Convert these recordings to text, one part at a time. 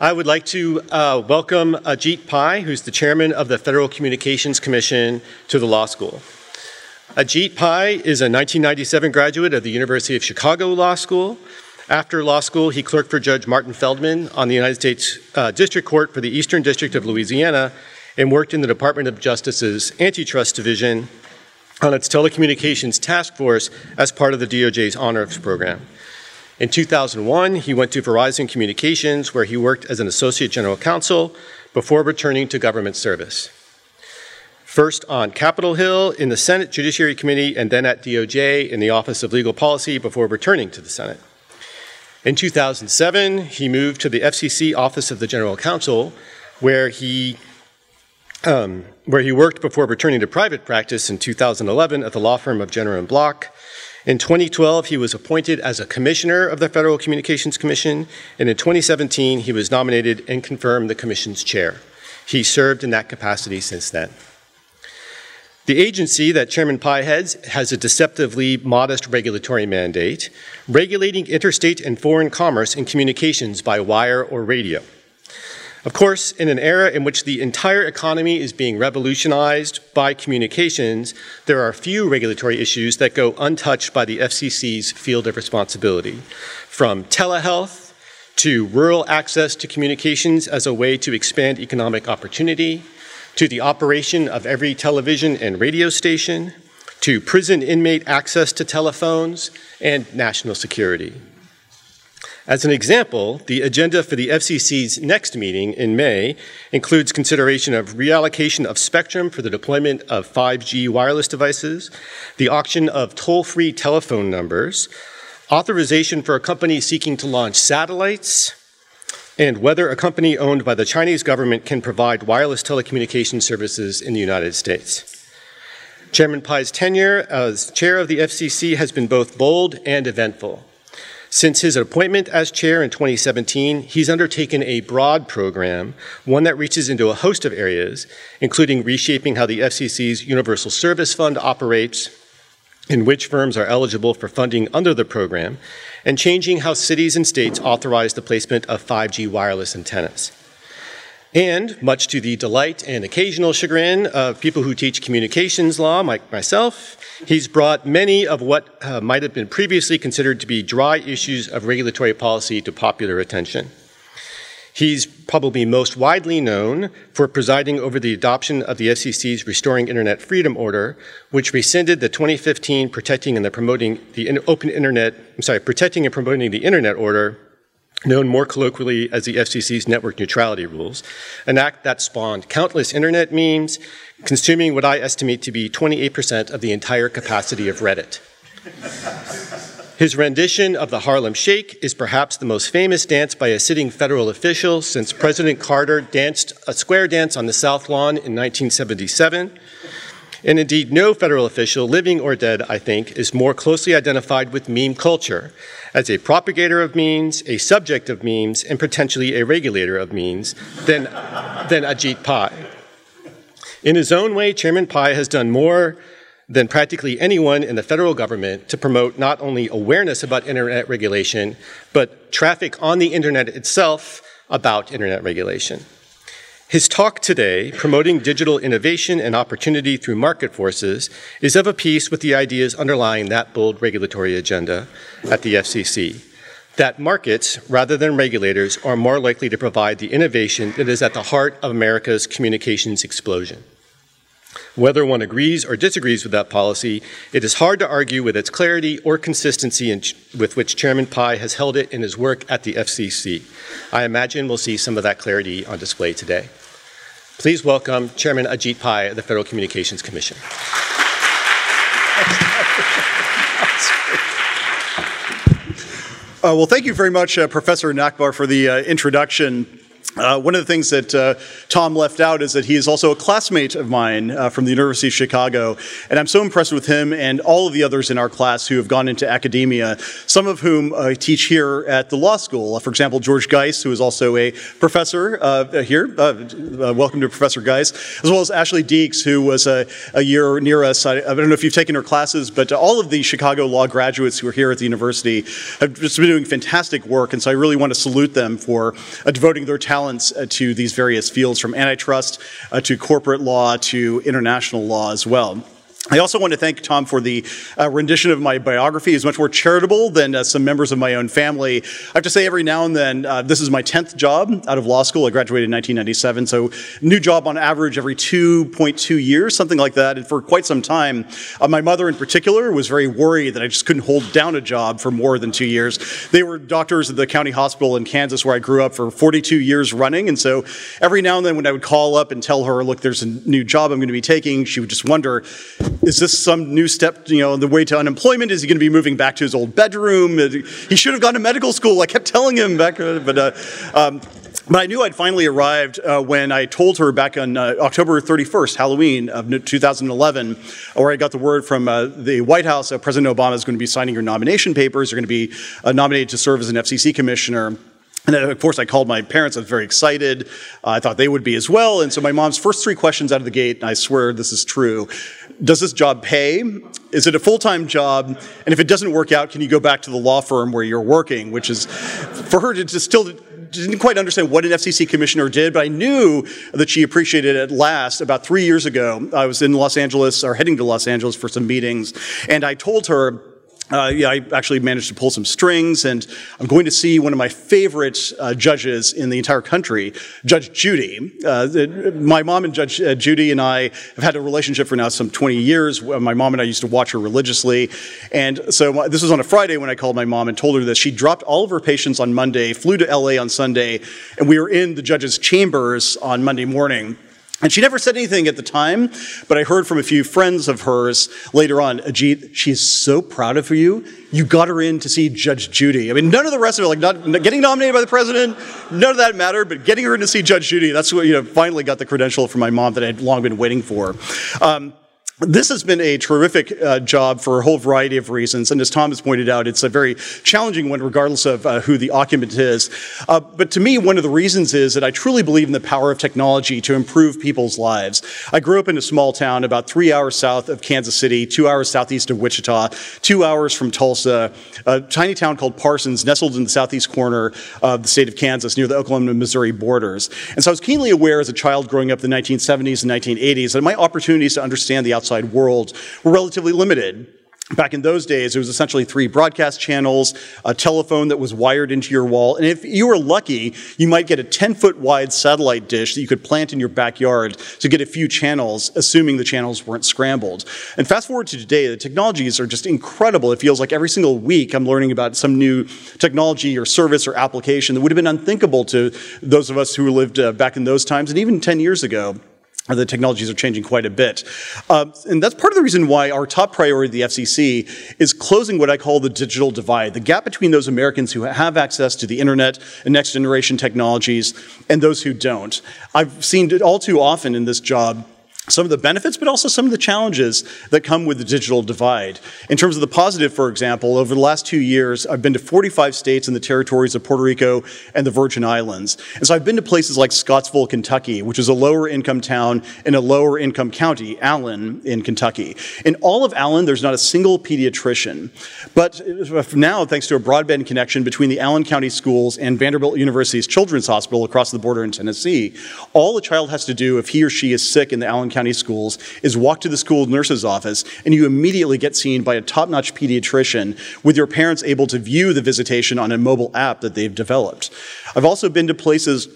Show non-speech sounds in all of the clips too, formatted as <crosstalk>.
I would like to uh, welcome Ajit Pai, who's the chairman of the Federal Communications Commission, to the law school. Ajit Pai is a 1997 graduate of the University of Chicago Law School. After law school, he clerked for Judge Martin Feldman on the United States uh, District Court for the Eastern District of Louisiana and worked in the Department of Justice's Antitrust Division on its telecommunications task force as part of the DOJ's honors program. In 2001, he went to Verizon Communications, where he worked as an associate general counsel before returning to government service. First on Capitol Hill in the Senate Judiciary Committee, and then at DOJ in the Office of Legal Policy before returning to the Senate. In 2007, he moved to the FCC Office of the General Counsel, where he um, where he worked before returning to private practice in 2011 at the law firm of Jenner and Block, in 2012, he was appointed as a commissioner of the Federal Communications Commission, and in 2017, he was nominated and confirmed the commission's chair. He served in that capacity since then. The agency that Chairman Pai heads has a deceptively modest regulatory mandate, regulating interstate and foreign commerce and communications by wire or radio. Of course, in an era in which the entire economy is being revolutionized by communications, there are few regulatory issues that go untouched by the FCC's field of responsibility. From telehealth to rural access to communications as a way to expand economic opportunity, to the operation of every television and radio station, to prison inmate access to telephones, and national security. As an example, the agenda for the FCC's next meeting in May includes consideration of reallocation of spectrum for the deployment of 5G wireless devices, the auction of toll free telephone numbers, authorization for a company seeking to launch satellites, and whether a company owned by the Chinese government can provide wireless telecommunication services in the United States. Chairman Pai's tenure as chair of the FCC has been both bold and eventful. Since his appointment as chair in 2017, he's undertaken a broad program, one that reaches into a host of areas, including reshaping how the FCC's Universal Service Fund operates, in which firms are eligible for funding under the program, and changing how cities and states authorize the placement of 5G wireless antennas. And, much to the delight and occasional chagrin of people who teach communications law, like myself, he's brought many of what uh, might have been previously considered to be dry issues of regulatory policy to popular attention. He's probably most widely known for presiding over the adoption of the FCC's Restoring Internet Freedom Order, which rescinded the 2015 Protecting and the Promoting the Open Internet, I'm sorry, Protecting and Promoting the Internet Order known more colloquially as the FCC's network neutrality rules, an act that spawned countless internet memes, consuming what I estimate to be 28% of the entire capacity of Reddit. His rendition of the Harlem Shake is perhaps the most famous dance by a sitting federal official since President Carter danced a square dance on the South Lawn in 1977. And indeed, no federal official, living or dead, I think, is more closely identified with meme culture as a propagator of memes, a subject of memes, and potentially a regulator of memes than, than Ajit Pai. In his own way, Chairman Pai has done more than practically anyone in the federal government to promote not only awareness about internet regulation, but traffic on the internet itself about internet regulation. His talk today, promoting digital innovation and opportunity through market forces, is of a piece with the ideas underlying that bold regulatory agenda at the FCC. That markets, rather than regulators, are more likely to provide the innovation that is at the heart of America's communications explosion. Whether one agrees or disagrees with that policy, it is hard to argue with its clarity or consistency in, with which Chairman Pai has held it in his work at the FCC. I imagine we'll see some of that clarity on display today. Please welcome Chairman Ajit Pai of the Federal Communications Commission. Uh, well, thank you very much, uh, Professor Nachbar, for the uh, introduction. Uh, one of the things that uh, Tom left out is that he is also a classmate of mine uh, from the University of Chicago, and I'm so impressed with him and all of the others in our class who have gone into academia, some of whom uh, teach here at the law school. Uh, for example, George Geis, who is also a professor uh, here. welcome to Professor Geis, as well as Ashley Deeks, who was a, a year near us. I, I, don't know if you've taken her classes, but all of the Chicago law graduates who are here at the university have just been doing fantastic work, and so I really want to salute them for devoting their talent uh, to these various fields from antitrust uh, to corporate law to international law as well. I also want to thank Tom for the uh, rendition of my biography. It's much more charitable than uh, some members of my own family. I have to say, every now and then, uh, this is my 10th job out of law school. I graduated in 1997, so new job on average every 2.2 years, something like that. And for quite some time, uh, my mother in particular was very worried that I just couldn't hold down a job for more than two years. They were doctors at the county hospital in Kansas where I grew up for 42 years running. And so every now and then, when I would call up and tell her, look, there's a new job I'm going to be taking, she would just wonder, is this some new step, you know, the way to unemployment? Is he going to be moving back to his old bedroom? He should have gone to medical school. I kept telling him back, uh, but, uh, um, but I knew I'd finally arrived uh, when I told her back on uh, October 31st, Halloween of 2011, where I got the word from uh, the White House that President Obama is going to be signing your nomination papers. You're going to be uh, nominated to serve as an FCC commissioner. And of course, I called my parents. I was very excited. Uh, I thought they would be as well. And so my mom's first three questions out of the gate, and I swear this is true. Does this job pay? Is it a full-time job? And if it doesn't work out, can you go back to the law firm where you're working? Which is, for her to still didn't quite understand what an FCC commissioner did, but I knew that she appreciated it at last. About three years ago, I was in Los Angeles, or heading to Los Angeles for some meetings, and I told her, uh, yeah, I actually managed to pull some strings, and I'm going to see one of my favorite uh, judges in the entire country, Judge Judy. Uh, my mom and Judge uh, Judy and I have had a relationship for now some 20 years. My mom and I used to watch her religiously, and so this was on a Friday when I called my mom and told her that she dropped all of her patients on Monday, flew to LA on Sunday, and we were in the judge's chambers on Monday morning. And she never said anything at the time, but I heard from a few friends of hers later on, Ajit, she's so proud of you. You got her in to see Judge Judy. I mean, none of the rest of it, like not, getting nominated by the president, none of that mattered, but getting her in to see Judge Judy, that's what, you know, finally got the credential from my mom that I had long been waiting for. Um, this has been a terrific uh, job for a whole variety of reasons, and as Tom has pointed out, it's a very challenging one regardless of uh, who the occupant is. Uh, but to me, one of the reasons is that I truly believe in the power of technology to improve people's lives. I grew up in a small town about three hours south of Kansas City, two hours southeast of Wichita, two hours from Tulsa, a tiny town called Parsons, nestled in the southeast corner of the state of Kansas near the Oklahoma-Missouri borders. And so I was keenly aware as a child growing up in the 1970s and 1980s that my opportunities to understand the outside world were relatively limited. Back in those days, it was essentially three broadcast channels, a telephone that was wired into your wall, and if you were lucky, you might get a 10 foot wide satellite dish that you could plant in your backyard to get a few channels, assuming the channels weren't scrambled. And fast forward to today, the technologies are just incredible. It feels like every single week I'm learning about some new technology or service or application that would have been unthinkable to those of us who lived uh, back in those times and even 10 years ago the technologies are changing quite a bit. Uh, and that's part of the reason why our top priority at the FCC is closing what I call the digital divide, the gap between those Americans who have access to the internet and next generation technologies and those who don't. I've seen it all too often in this job some of the benefits, but also some of the challenges that come with the digital divide. In terms of the positive, for example, over the last two years, I've been to 45 states and the territories of Puerto Rico and the Virgin Islands. And so I've been to places like Scottsville, Kentucky, which is a lower income town in a lower income county, Allen in Kentucky. In all of Allen, there's not a single pediatrician. But now, thanks to a broadband connection between the Allen County schools and Vanderbilt University's Children's Hospital across the border in Tennessee, all a child has to do if he or she is sick in the Allen County schools is walk to the school nurse's office and you immediately get seen by a top-notch pediatrician with your parents able to view the visitation on a mobile app that they've developed. I've also been to places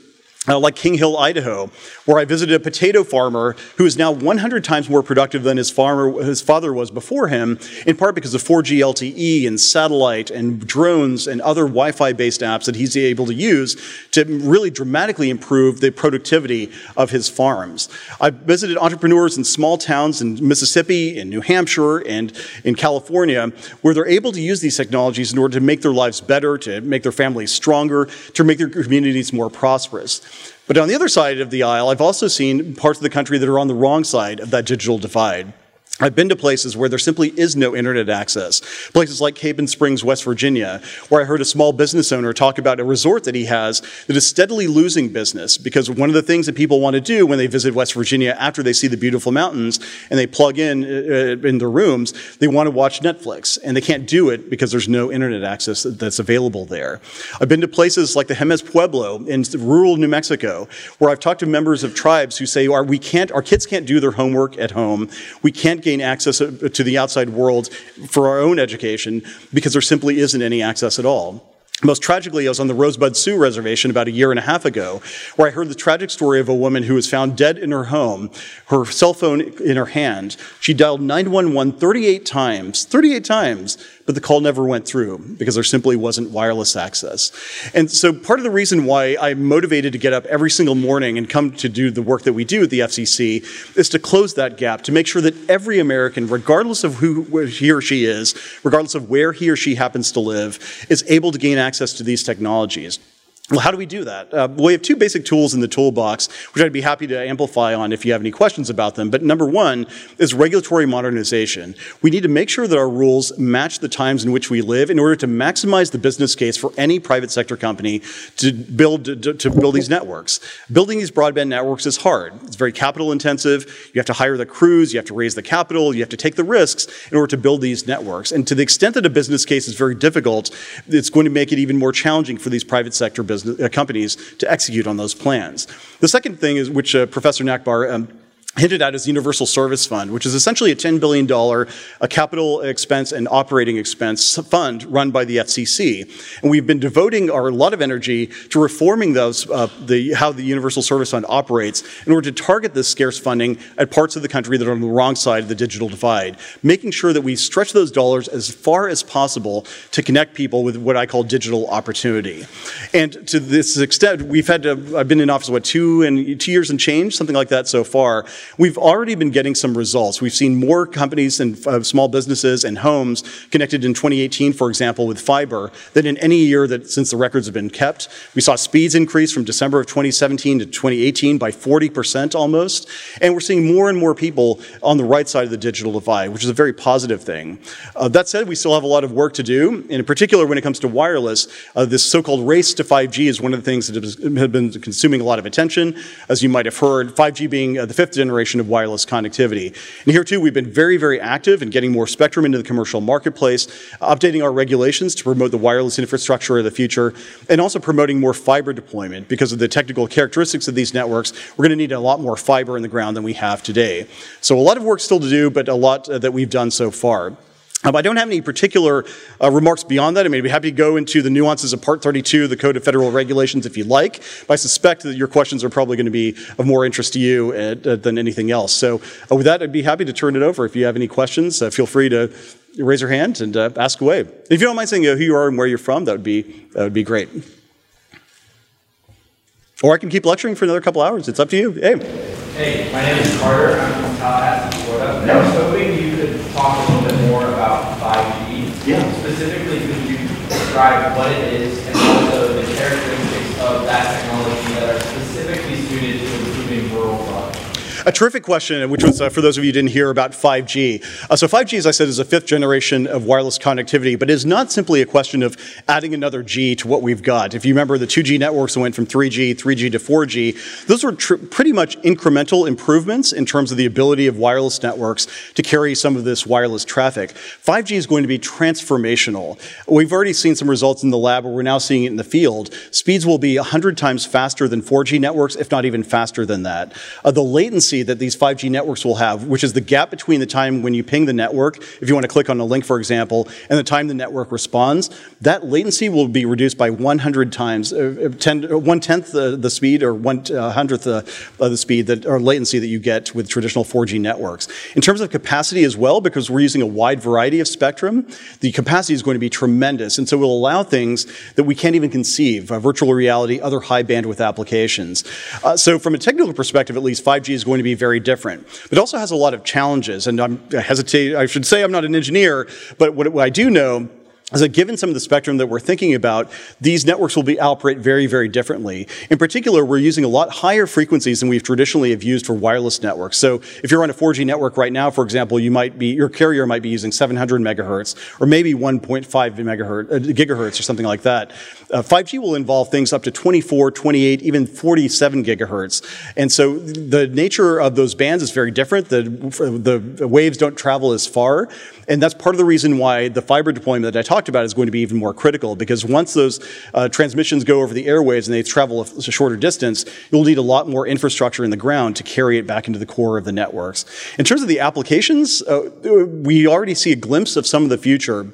uh, like King Hill, Idaho, where I visited a potato farmer who is now 100 times more productive than his, farmer, his father was before him, in part because of 4G LTE and satellite and drones and other Wi Fi based apps that he's able to use to really dramatically improve the productivity of his farms. I visited entrepreneurs in small towns in Mississippi, in New Hampshire, and in California, where they're able to use these technologies in order to make their lives better, to make their families stronger, to make their communities more prosperous. But on the other side of the aisle, I've also seen parts of the country that are on the wrong side of that digital divide. I've been to places where there simply is no internet access. Places like Capon Springs, West Virginia, where I heard a small business owner talk about a resort that he has that is steadily losing business because one of the things that people want to do when they visit West Virginia after they see the beautiful mountains and they plug in uh, in their rooms, they want to watch Netflix and they can't do it because there's no internet access that's available there. I've been to places like the Jemez Pueblo in rural New Mexico where I've talked to members of tribes who say our, we can't, our kids can't do their homework at home. We can't gain access uh, to the outside world for our own education because there simply isn't any access at all. Most tragically, I was on the Rosebud Sioux Reservation about a year and a half ago, where I heard the tragic story of a woman who was found dead in her home, her cell phone in her hand. She dialed 911 38 times, 38 times, but the call never went through because there simply wasn't wireless access. And so part of the reason why I'm motivated to get up every single morning and come to do the work that we do at the FCC is to close that gap, to make sure that every American, regardless of who he or she is, regardless of where he or she happens to live, is able to gain access to these technologies. Well, how do we do that? Uh, we have two basic tools in the toolbox, which I'd be happy to amplify on if you have any questions about them. But number one is regulatory modernization. We need to make sure that our rules match the times in which we live in order to maximize the business case for any private sector company to build to, to build these networks. Building these broadband networks is hard. It's very capital intensive. You have to hire the crews, you have to raise the capital, you have to take the risks in order to build these networks. And to the extent that a business case is very difficult, it's going to make it even more challenging for these private sector businesses uh, companies to execute on those plans. The second thing is, which uh, Professor Nachbar um, hinted at as Universal Service Fund, which is essentially a $10 billion a capital expense and operating expense fund run by the FCC. And we've been devoting our, a lot of energy to reforming those, uh, the, how the Universal Service Fund operates in order to target this scarce funding at parts of the country that are on the wrong side of the digital divide, making sure that we stretch those dollars as far as possible to connect people with what I call digital opportunity. And to this extent, we've had to, I've been in office, what, two, and, two years and change, something like that so far. We've already been getting some results. We've seen more companies and uh, small businesses and homes connected in 2018, for example, with fiber than in any year that since the records have been kept. We saw speeds increase from December of 2017 to 2018 by 40% almost. And we're seeing more and more people on the right side of the digital divide, which is a very positive thing. Uh, that said, we still have a lot of work to do. And in particular, when it comes to wireless, uh, this so-called race to 5G is one of the things that has been consuming a lot of attention. As you might have heard, 5G being uh, the fifth generation generation of wireless connectivity. And here too, we've been very, very active in getting more spectrum into the commercial marketplace, updating our regulations to promote the wireless infrastructure of the future, and also promoting more fiber deployment because of the technical characteristics of these networks. We're going to need a lot more fiber in the ground than we have today. So a lot of work still to do, but a lot uh, that we've done so far. Um, I don't have any particular uh, remarks beyond that. I mean, I'd be happy to go into the nuances of Part 32, of the Code of Federal Regulations, if you'd like. But I suspect that your questions are probably going to be of more interest to you uh, than anything else. So, uh, with that, I'd be happy to turn it over. If you have any questions, uh, feel free to raise your hand and uh, ask away. If you don't mind saying who you are and where you're from, that would be that would be great. Or I can keep lecturing for another couple hours. It's up to you. Hey. Hey, my name is Carter. I'm from Tallahassee, Florida. I was hoping you could talk a little bit more about 5G. Yeah. Specifically, could you describe what it is and also the characteristics of that are specifically suited to improving rural broadband? A terrific question, which was uh, for those of you who didn't hear about 5G. Uh, so 5G, as I said, is a fifth generation of wireless connectivity, but it is not simply a question of adding another G to what we've got. If you remember the 2G networks went from 3G, 3G to 4G, those were pretty much incremental improvements in terms of the ability of wireless networks to carry some of this wireless traffic. 5G is going to be transformational. We've already seen some results in the lab, or we're now seeing it in the field. Speeds will be 100 times faster than 4G networks, if not even faster than that. Uh, the latency latency that these 5G networks will have, which is the gap between the time when you ping the network, if you want to click on a link, for example, and the time the network responds, that latency will be reduced by 100 times, uh, 10, uh, one tenth the, the speed or one uh, hundredth the, of the speed that, or latency that you get with traditional 4G networks. In terms of capacity as well, because we're using a wide variety of spectrum, the capacity is going to be tremendous, and so we'll allow things that we can't even conceive, uh, virtual reality, other high bandwidth applications. Uh, so from a technical perspective, at least, 5G is going to be very different. It also has a lot of challenges, and I'm, I hesitate, I should say I'm not an engineer, but what I do know that given some of the spectrum that we're thinking about, these networks will be operate very, very differently. In particular, we're using a lot higher frequencies than we've traditionally have used for wireless networks. So if you're on a 4G network right now, for example, you might be, your carrier might be using 700 megahertz or maybe 1.5 megahertz, uh, gigahertz or something like that. Uh, 5G will involve things up to 24, 28, even 47 gigahertz. And so the nature of those bands is very different. The, the waves don't travel as far. And that's part of the reason why the fiber deployment that I talked about is going to be even more critical because once those uh, transmissions go over the airwaves and they travel a, a, shorter distance, you'll need a lot more infrastructure in the ground to carry it back into the core of the networks. In terms of the applications, uh, we already see a glimpse of some of the future.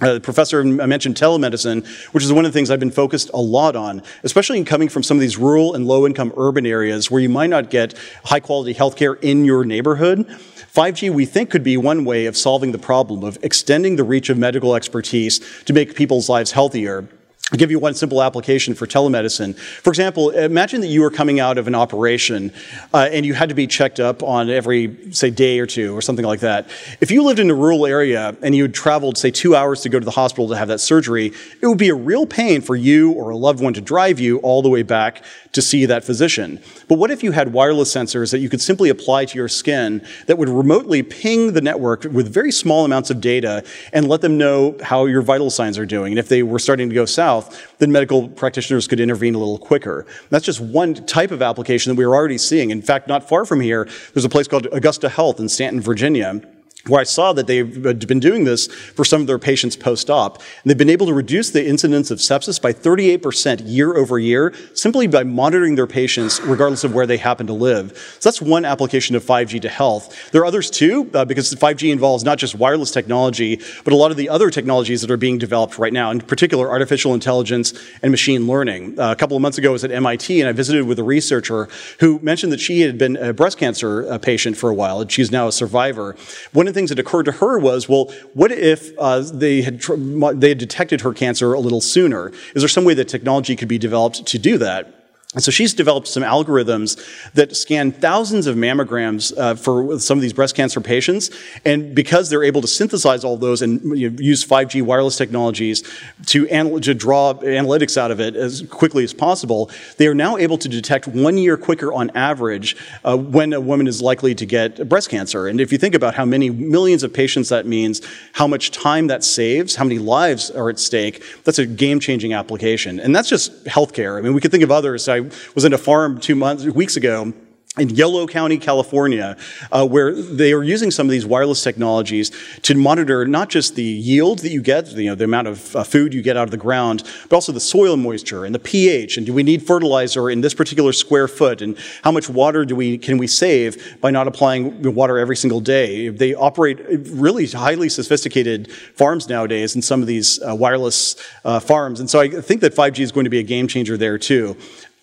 Uh, the professor I mentioned telemedicine, which is one of the things I've been focused a lot on, especially in coming from some of these rural and low income urban areas where you might not get high quality healthcare in your neighborhood. 5G, we think, could be one way of solving the problem of extending the reach of medical expertise to make people's lives healthier. I'll give you one simple application for telemedicine. For example, imagine that you were coming out of an operation uh, and you had to be checked up on every, say, day or two or something like that. If you lived in a rural area and you had traveled, say, two hours to go to the hospital to have that surgery, it would be a real pain for you or a loved one to drive you all the way back to see that physician. But what if you had wireless sensors that you could simply apply to your skin that would remotely ping the network with very small amounts of data and let them know how your vital signs are doing? And if they were starting to go south, then medical practitioners could intervene a little quicker. that's just one type of application that we are already seeing. In fact, not far from here, there's a place called Augusta Health in Staunton, Virginia where I saw that they've been doing this for some of their patients post-op. And they've been able to reduce the incidence of sepsis by 38% year over year simply by monitoring their patients regardless of where they happen to live. So that's one application of 5G to health. There are others too, uh, because 5G involves not just wireless technology, but a lot of the other technologies that are being developed right now, in particular artificial intelligence and machine learning. Uh, a couple of months ago I was at MIT and I visited with a researcher who mentioned that she had been a breast cancer uh, patient for a while and she's now a survivor. One of the things that occurred to her was, well, what if uh, they had they had detected her cancer a little sooner? Is there some way that technology could be developed to do that? And so she's developed some algorithms that scan thousands of mammograms uh, for some of these breast cancer patients. And because they're able to synthesize all those and you know, use 5G wireless technologies to, anal- to draw analytics out of it as quickly as possible, they are now able to detect one year quicker on average uh, when a woman is likely to get breast cancer. And if you think about how many millions of patients that means, how much time that saves, how many lives are at stake, that's a game changing application. And that's just healthcare. I mean, we could think of others. I was in a farm two months, weeks ago in Yolo County, California, uh, where they are using some of these wireless technologies to monitor not just the yield that you get, you know, the amount of uh, food you get out of the ground, but also the soil moisture and the pH, and do we need fertilizer in this particular square foot, and how much water do we can we save by not applying water every single day? They operate really highly sophisticated farms nowadays in some of these uh, wireless uh, farms, and so I think that 5G is going to be a game changer there too.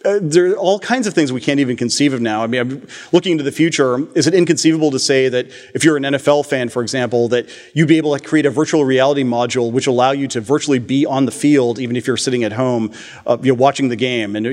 Uh, there are all kinds of things we can't even conceive of now. I mean, I'm looking into the future. Is it inconceivable to say that if you're an NFL fan, for example, that you'd be able to create a virtual reality module which allow you to virtually be on the field, even if you're sitting at home, uh, you're watching the game? And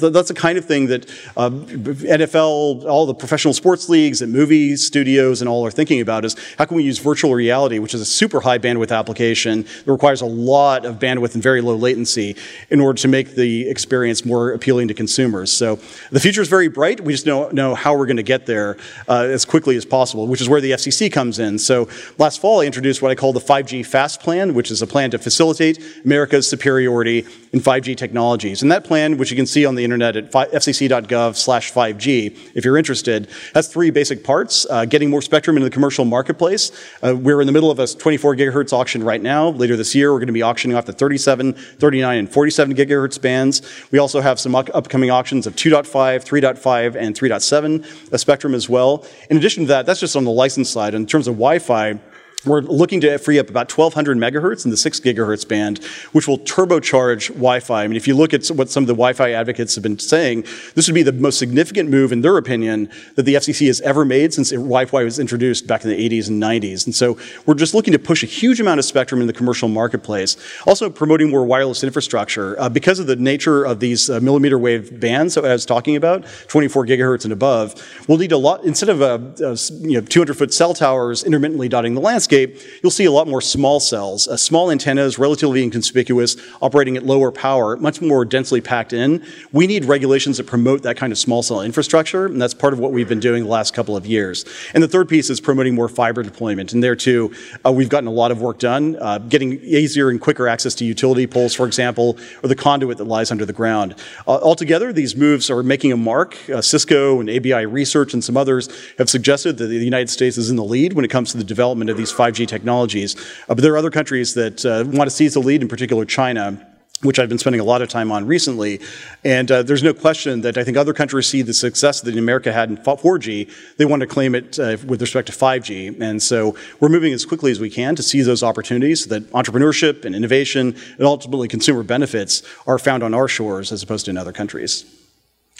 that's the kind of thing that uh, NFL, all the professional sports leagues, and movie studios, and all are thinking about is how can we use virtual reality, which is a super high bandwidth application that requires a lot of bandwidth and very low latency, in order to make the experience more appealing to consumers. So the future is very bright. We just don't know how we're going to get there uh, as quickly as possible, which is where the FCC comes in. So last fall, I introduced what I call the 5G Fast Plan, which is a plan to facilitate America's superiority in 5G technologies. And that plan, which you can see on the internet at fcc.gov slash 5G, if you're interested, has three basic parts. Uh, getting more spectrum into the commercial marketplace. Uh, we're in the middle of a 24 gigahertz auction right now. Later this year, we're going to be auctioning off the 37, 39, and 47 gigahertz bands. We also have some upcoming auctions of 2.5, 3.5, and 3.7 a spectrum as well. In addition to that, that's just on the license side. In terms of Wi-Fi, we're looking to free up about 1200 megahertz in the 6 gigahertz band, which will turbocharge Wi-Fi. I mean, if you look at what some of the Wi-Fi advocates have been saying, this would be the most significant move, in their opinion, that the FCC has ever made since Wi-Fi was introduced back in the 80s and 90s. And so we're just looking to push a huge amount of spectrum in the commercial marketplace. Also promoting more wireless infrastructure. Uh, because of the nature of these uh, millimeter wave bands that I was talking about, 24 gigahertz and above, we'll need a lot, instead of uh, uh you know, 200 foot cell towers intermittently dotting the landscape, landscape, you'll see a lot more small cells, uh, small antennas, relatively inconspicuous, operating at lower power, much more densely packed in. We need regulations that promote that kind of small cell infrastructure, and that's part of what we've been doing the last couple of years. And the third piece is promoting more fiber deployment. And there too, uh, we've gotten a lot of work done, uh, getting easier and quicker access to utility poles, for example, or the conduit that lies under the ground. Uh, altogether, these moves are making a mark. Uh, Cisco and ABI Research and some others have suggested that the United States is in the lead when it comes to the development of these 5G technologies. Uh, but there are other countries that uh, want to seize the lead, in particular China which I've been spending a lot of time on recently. And uh, there's no question that I think other countries see the success that America had in 4G. They want to claim it uh, with respect to 5G. And so we're moving as quickly as we can to seize those opportunities so that entrepreneurship and innovation and ultimately consumer benefits are found on our shores as opposed to in other countries.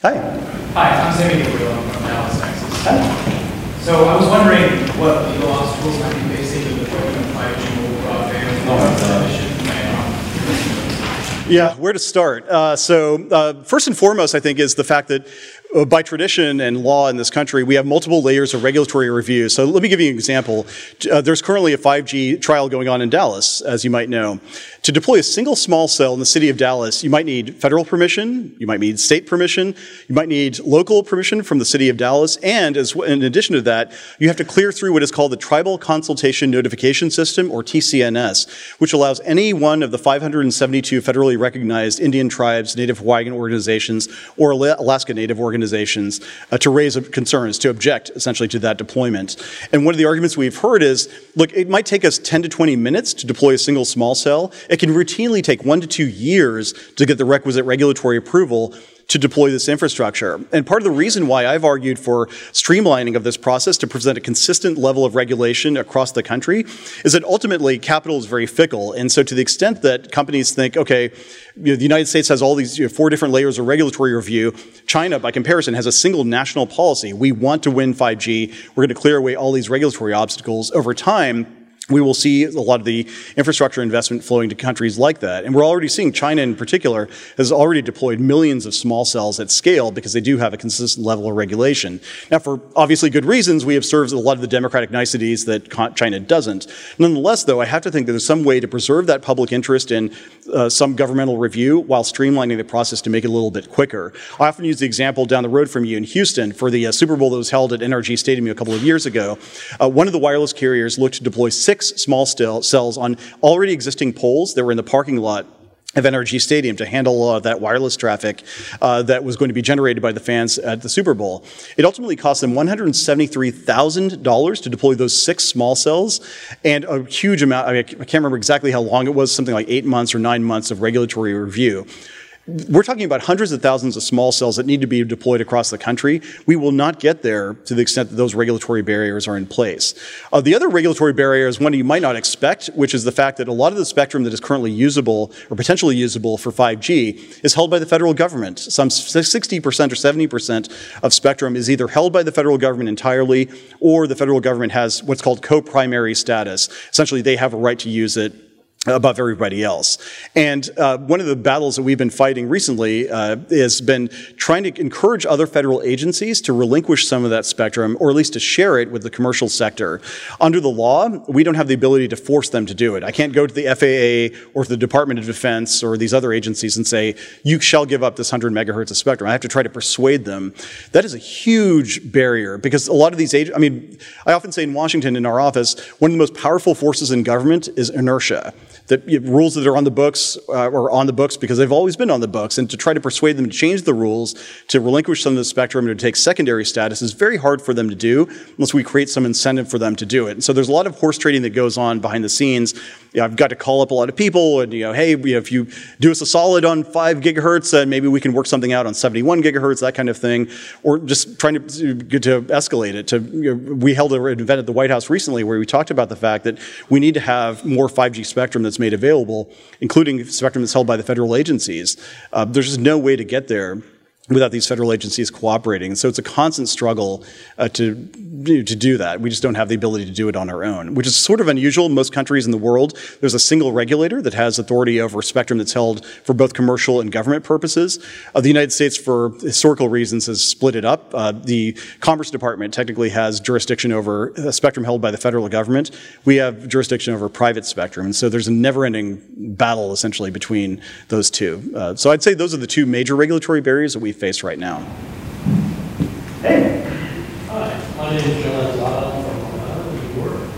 Hi. Hi, I'm Sammy Gabriel. I'm from Dallas, Texas. Hi. So I was wondering what the legal obstacles might be facing the deployment of 5G mobile broadband. Oh, yeah, where to start? Uh, so, uh, first and foremost, I think, is the fact that uh, by tradition and law in this country, we have multiple layers of regulatory review. So let me give you an example. Uh, there's currently a 5G trial going on in Dallas, as you might know. To deploy a single small cell in the city of Dallas, you might need federal permission, you might need state permission, you might need local permission from the city of Dallas, and as, in addition to that, you have to clear through what is called the Tribal Consultation Notification System, or TCNS, which allows any one of the 572 federally recognized Indian tribes, Native Hawaiian organizations, or Alaska Native organizations uh, to raise concerns, to object essentially to that deployment. And one of the arguments we've heard is, look, it might take us 10 to 20 minutes to deploy a single small cell. It can routinely take one to two years to get the requisite regulatory approval to deploy this infrastructure. And part of the reason why I've argued for streamlining of this process to present a consistent level of regulation across the country is that ultimately capital is very fickle. And so to the extent that companies think, okay, you know, the United States has all these you know, four different layers of regulatory review, China, by comparison, has a single national policy. We want to win 5G. We're going to clear away all these regulatory obstacles over time we will see a lot of the infrastructure investment flowing to countries like that. And we're already seeing China in particular has already deployed millions of small cells at scale because they do have a consistent level of regulation. Now, for obviously good reasons, we have observe a lot of the democratic niceties that China doesn't. Nonetheless, though, I have to think that there's some way to preserve that public interest in uh, some governmental review while streamlining the process to make it a little bit quicker. I often use the example down the road from you in Houston for the uh, Super Bowl that was held at NRG Stadium a couple of years ago. Uh, one of the wireless carriers looked to deploy six six small cells on already existing poles that were in the parking lot of NRG Stadium to handle uh, that wireless traffic uh, that was going to be generated by the fans at the Super Bowl. It ultimately cost them $173,000 to deploy those six small cells and a huge amount, I, mean, I can't remember exactly how long it was, something like eight months or nine months of regulatory review. We're talking about hundreds of thousands of small cells that need to be deployed across the country. We will not get there to the extent that those regulatory barriers are in place. Uh, the other regulatory barrier is one you might not expect, which is the fact that a lot of the spectrum that is currently usable or potentially usable for 5G is held by the federal government. Some 60% or 70% of spectrum is either held by the federal government entirely or the federal government has what's called co-primary status. Essentially, they have a right to use it above everybody else. And uh, one of the battles that we've been fighting recently uh, has been trying to encourage other federal agencies to relinquish some of that spectrum, or at least to share it with the commercial sector. Under the law, we don't have the ability to force them to do it. I can't go to the FAA or the Department of Defense or these other agencies and say, you shall give up this 100 megahertz of spectrum. I have to try to persuade them. That is a huge barrier because a lot of these agents, I mean, I often say in Washington in our office, one of the most powerful forces in government is inertia rules that are on the books uh, or on the books because they've always been on the books, and to try to persuade them to change the rules, to relinquish some of the spectrum, and to take secondary status is very hard for them to do unless we create some incentive for them to do it. And so there's a lot of horse trading that goes on behind the scenes. You know, I've got to call up a lot of people, and you know, hey, you know, if you do us a solid on five gigahertz, then maybe we can work something out on 71 gigahertz, that kind of thing, or just trying to to escalate it. To you know, we held an event at the White House recently where we talked about the fact that we need to have more 5G spectrum that's made available, including spectrum that's held by the federal agencies. Uh, there's just no way to get there without these federal agencies cooperating. So it's a constant struggle uh, to to do that. We just don't have the ability to do it on our own, which is sort of unusual. Most countries in the world, there's a single regulator that has authority over spectrum that's held for both commercial and government purposes. Uh, the United States, for historical reasons, has split it up. Uh, the Commerce Department technically has jurisdiction over spectrum held by the federal government. We have jurisdiction over private spectrum, and so there's a never-ending battle essentially between those two. Uh, so I'd say those are the two major regulatory barriers that we face right now. Hey. Hi, my name is Joe Lanzada, I'm from Long Island, New York.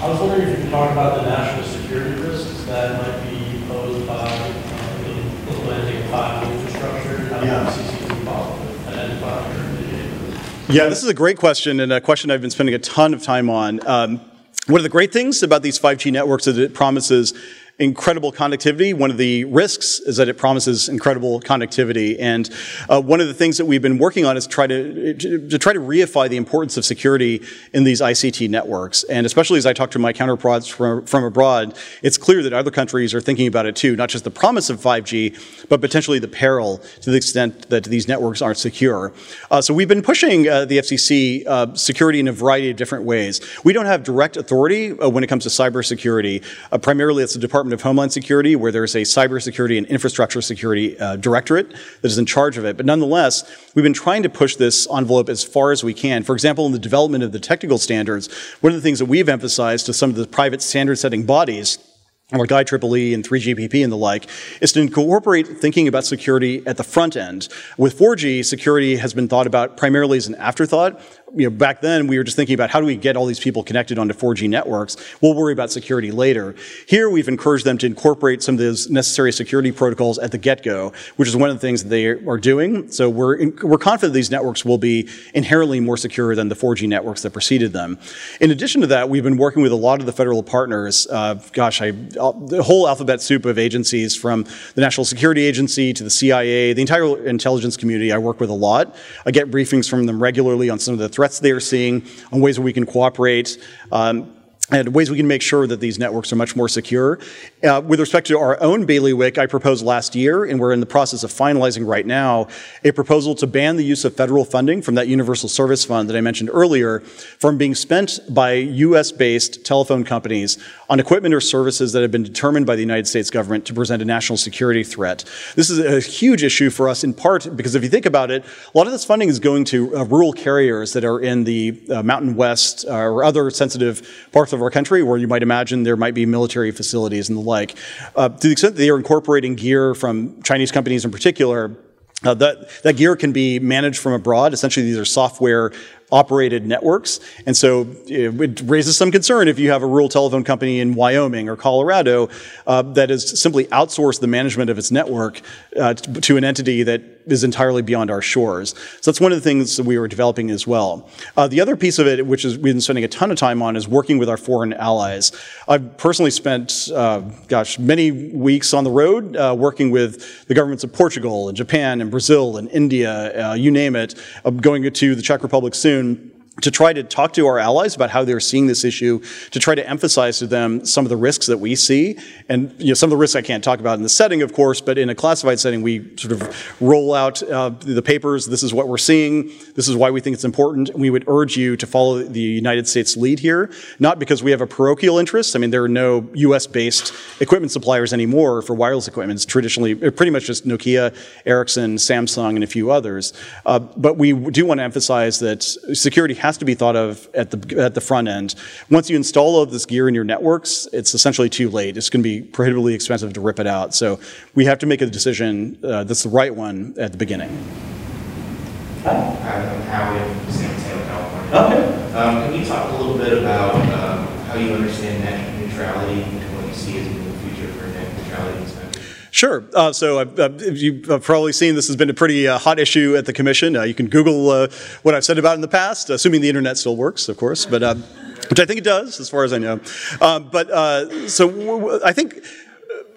I was wondering if you could talk about the national security risks that might be posed by uh, implementing 5G infrastructure, how Yeah. the FCC is involved with identifying or mitigating. Yeah, this is a great question and a question I've been spending a ton of time on. Um, one of the great things about these 5G networks is it promises incredible connectivity. One of the risks is that it promises incredible connectivity. And uh, one of the things that we've been working on is try to, to, try to reify the importance of security in these ICT networks. And especially as I talk to my counterparts from, from abroad, it's clear that other countries are thinking about it too, not just the promise of 5G, but potentially the peril to the extent that these networks aren't secure. Uh, so we've been pushing uh, the FCC uh, security in a variety of different ways. We don't have direct authority uh, when it comes to cybersecurity. Uh, primarily, it's the Department of Homeland Security, where there's a cybersecurity and infrastructure security uh, directorate that is in charge of it. But nonetheless, we've been trying to push this envelope as far as we can. For example, in the development of the technical standards, one of the things that we've emphasized to some of the private standard setting bodies like IEEE and 3GPP and the like, is to incorporate thinking about security at the front end. With 4G, security has been thought about primarily as an afterthought. You know, back then we were just thinking about how do we get all these people connected onto 4G networks. We'll worry about security later. Here we've encouraged them to incorporate some of those necessary security protocols at the get-go, which is one of the things they are doing. So we're, in, we're confident these networks will be inherently more secure than the 4G networks that preceded them. In addition to that, we've been working with a lot of the federal partners. Uh, gosh, I, the whole alphabet soup of agencies from the National Security Agency to the CIA, the entire intelligence community I work with a lot. I get briefings from them regularly on some of the threats they are seeing, on ways where we can cooperate. Um, and ways we can make sure that these networks are much more secure. Uh, with respect to our own bailiwick, I proposed last year, and we're in the process of finalizing right now, a proposal to ban the use of federal funding from that Universal Service Fund that I mentioned earlier from being spent by US-based telephone companies on equipment or services that have been determined by the United States government to present a national security threat. This is a huge issue for us in part because if you think about it, a lot of this funding is going to uh, rural carriers that are in the uh, Mountain West uh, or other sensitive parts of our country where you might imagine there might be military facilities and the like. Uh, to the extent that they are incorporating gear from Chinese companies in particular, uh, that, that gear can be managed from abroad. Essentially, these are software operated networks. And so it raises some concern if you have a rural telephone company in Wyoming or Colorado uh, that has simply outsourced the management of its network uh, to an entity that is entirely beyond our shores. So that's one of the things that we were developing as well. Uh, the other piece of it, which is we've been spending a ton of time on, is working with our foreign allies. I've personally spent, uh, gosh, many weeks on the road uh, working with the governments of Portugal and Japan and Brazil and India, uh, you name it, I'm going to the Czech Republic soon soon to try to talk to our allies about how they're seeing this issue, to try to emphasize to them some of the risks that we see. And you know, some of the risks I can't talk about in the setting, of course, but in a classified setting, we sort of roll out uh, the papers. This is what we're seeing. This is why we think it's important. We would urge you to follow the United States lead here, not because we have a parochial interest. I mean, there are no US-based equipment suppliers anymore for wireless equipment. It's traditionally pretty much just Nokia, Ericsson, Samsung, and a few others. Uh, but we do want to emphasize that security has to be thought of at the, at the front end. Once you install all of this gear in your networks, it's essentially too late. It's going to be prohibitively expensive to rip it out. So we have to make a decision uh, that's the right one at the beginning. Hi, I'm Howie from San Mateo, California. Okay. Um, can you talk a little bit about um, how you understand net neutrality and what you see as being the future for net neutrality in this country? Sure. Uh, so uh, uh, you've probably seen this has been a pretty uh, hot issue at the commission. Uh, you can Google uh, what I've said about it in the past, assuming the internet still works, of course, but which I think it does, as far as I know. but so I think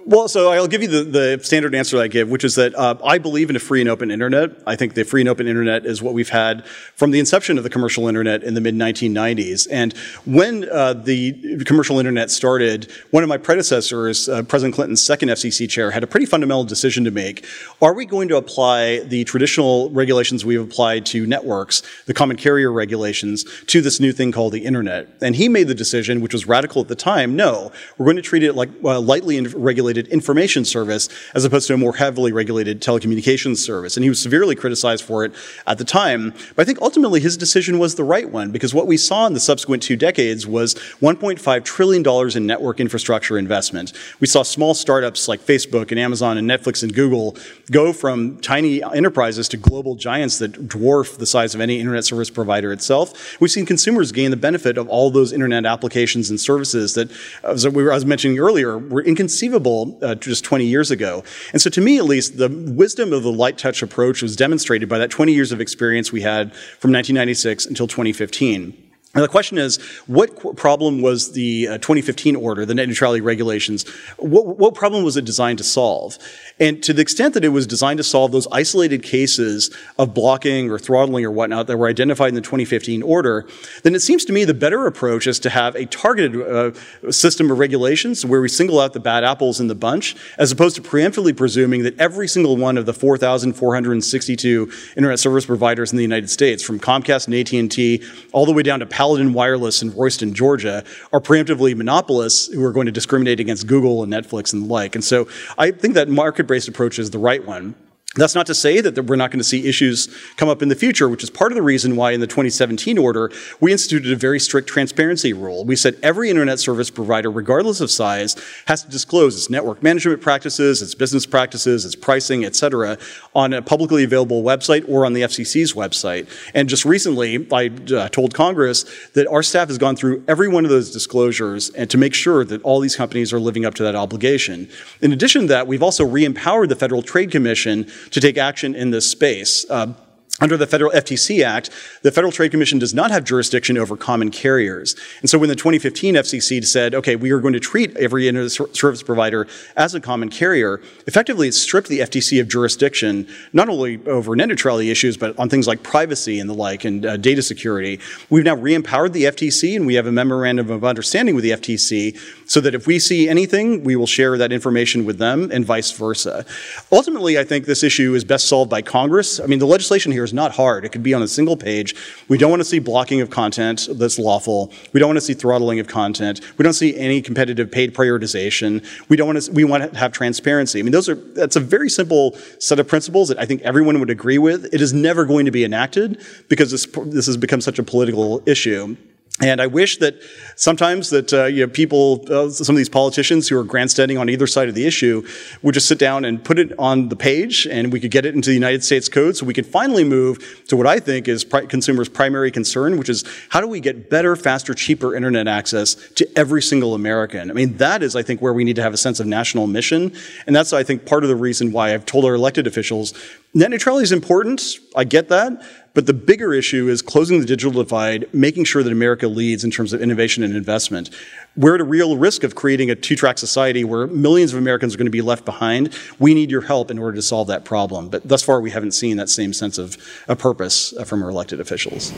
Well, so I'll give you the, the standard answer that I give, which is that uh, I believe in a free and open internet. I think the free and open internet is what we've had from the inception of the commercial internet in the mid 1990s. And when uh, the commercial internet started, one of my predecessors, uh, President Clinton's second FCC chair, had a pretty fundamental decision to make. Are we going to apply the traditional regulations we've applied to networks, the common carrier regulations, to this new thing called the internet? And he made the decision, which was radical at the time, no, we're going to treat it like uh, lightly regulated regulated information service as opposed to a more heavily regulated telecommunications service. And he was severely criticized for it at the time. But I think ultimately his decision was the right one because what we saw in the subsequent two decades was $1.5 trillion in network infrastructure investment. We saw small startups like Facebook and Amazon and Netflix and Google go from tiny enterprises to global giants that dwarf the size of any internet service provider itself. We've seen consumers gain the benefit of all those internet applications and services that, as we were, I was mentioning earlier, were inconceivable uh, just 20 years ago. And so, to me at least, the wisdom of the light touch approach was demonstrated by that 20 years of experience we had from 1996 until 2015. The question is, what problem was the uh, 2015 order, the net neutrality regulations, what, what, problem was it designed to solve? And to the extent that it was designed to solve those isolated cases of blocking or throttling or whatnot that were identified in the 2015 order, then it seems to me the better approach is to have a targeted uh, system of regulations where we single out the bad apples in the bunch, as opposed to preemptively presuming that every single one of the 4,462 internet service providers in the United States, from Comcast and AT&T all the way down to Paladin Wireless in Royston, Georgia, are preemptively monopolists who are going to discriminate against Google and Netflix and the like. And so I think that market-based approach is the right one. That's not to say that we're not going to see issues come up in the future, which is part of the reason why in the 2017 order, we instituted a very strict transparency rule. We said every internet service provider, regardless of size, has to disclose its network management practices, its business practices, its pricing, et cetera, on a publicly available website or on the FCC's website. And just recently, I uh, told Congress that our staff has gone through every one of those disclosures and to make sure that all these companies are living up to that obligation. In addition to that, we've also re-empowered the Federal Trade Commission to take action in this space. Uh, under the Federal FTC Act, the Federal Trade Commission does not have jurisdiction over common carriers. And so when the 2015 FCC said, okay, we are going to treat every internet service provider as a common carrier, effectively it stripped the FTC of jurisdiction, not only over net neutrality issues, but on things like privacy and the like and uh, data security. We've now re-empowered the FTC and we have a memorandum of understanding with the FTC so that if we see anything, we will share that information with them and vice versa. Ultimately, I think this issue is best solved by Congress. I mean, the legislation here is not hard. It could be on a single page. We don't want to see blocking of content that's lawful. We don't want to see throttling of content. We don't see any competitive paid prioritization. We don't want to, we want to have transparency. I mean, those are, that's a very simple set of principles that I think everyone would agree with. It is never going to be enacted because this, this has become such a political issue. And I wish that sometimes that uh, you know, people, uh, some of these politicians who are grandstanding on either side of the issue, would just sit down and put it on the page, and we could get it into the United States Code, so we could finally move to what I think is pri- consumers' primary concern, which is how do we get better, faster, cheaper internet access to every single American? I mean, that is, I think, where we need to have a sense of national mission, and that's, I think, part of the reason why I've told our elected officials net neutrality is important. I get that. But the bigger issue is closing the digital divide, making sure that America leads in terms of innovation and investment. We're at a real risk of creating a two track society where millions of Americans are going to be left behind. We need your help in order to solve that problem. But thus far, we haven't seen that same sense of a purpose uh, from our elected officials.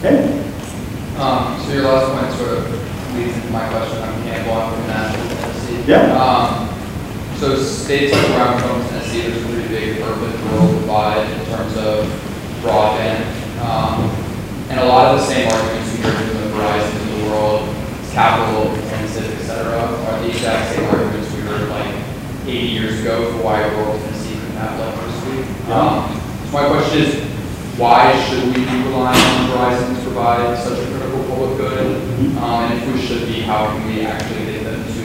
Okay. Um, so, your last point sort of leads into my question. I'm Campbell, from Nashville, Tennessee. Yeah. Um, so, states like where I'm from, Tennessee, there's a pretty big urban rural divide in terms of broadband. Um, and a lot of the same arguments you hear from the Verizon of the world, capital intensive, et cetera, are the exact same arguments we heard like 80 years ago for why rural Tennessee couldn't have electricity. Um, so my question is, why should we be relying on Verizon to provide such a critical public good? Mm-hmm. Um, and if we should be, how can we actually get them to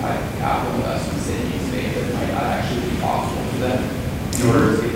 make capital investments they need to make that might not actually be possible in order to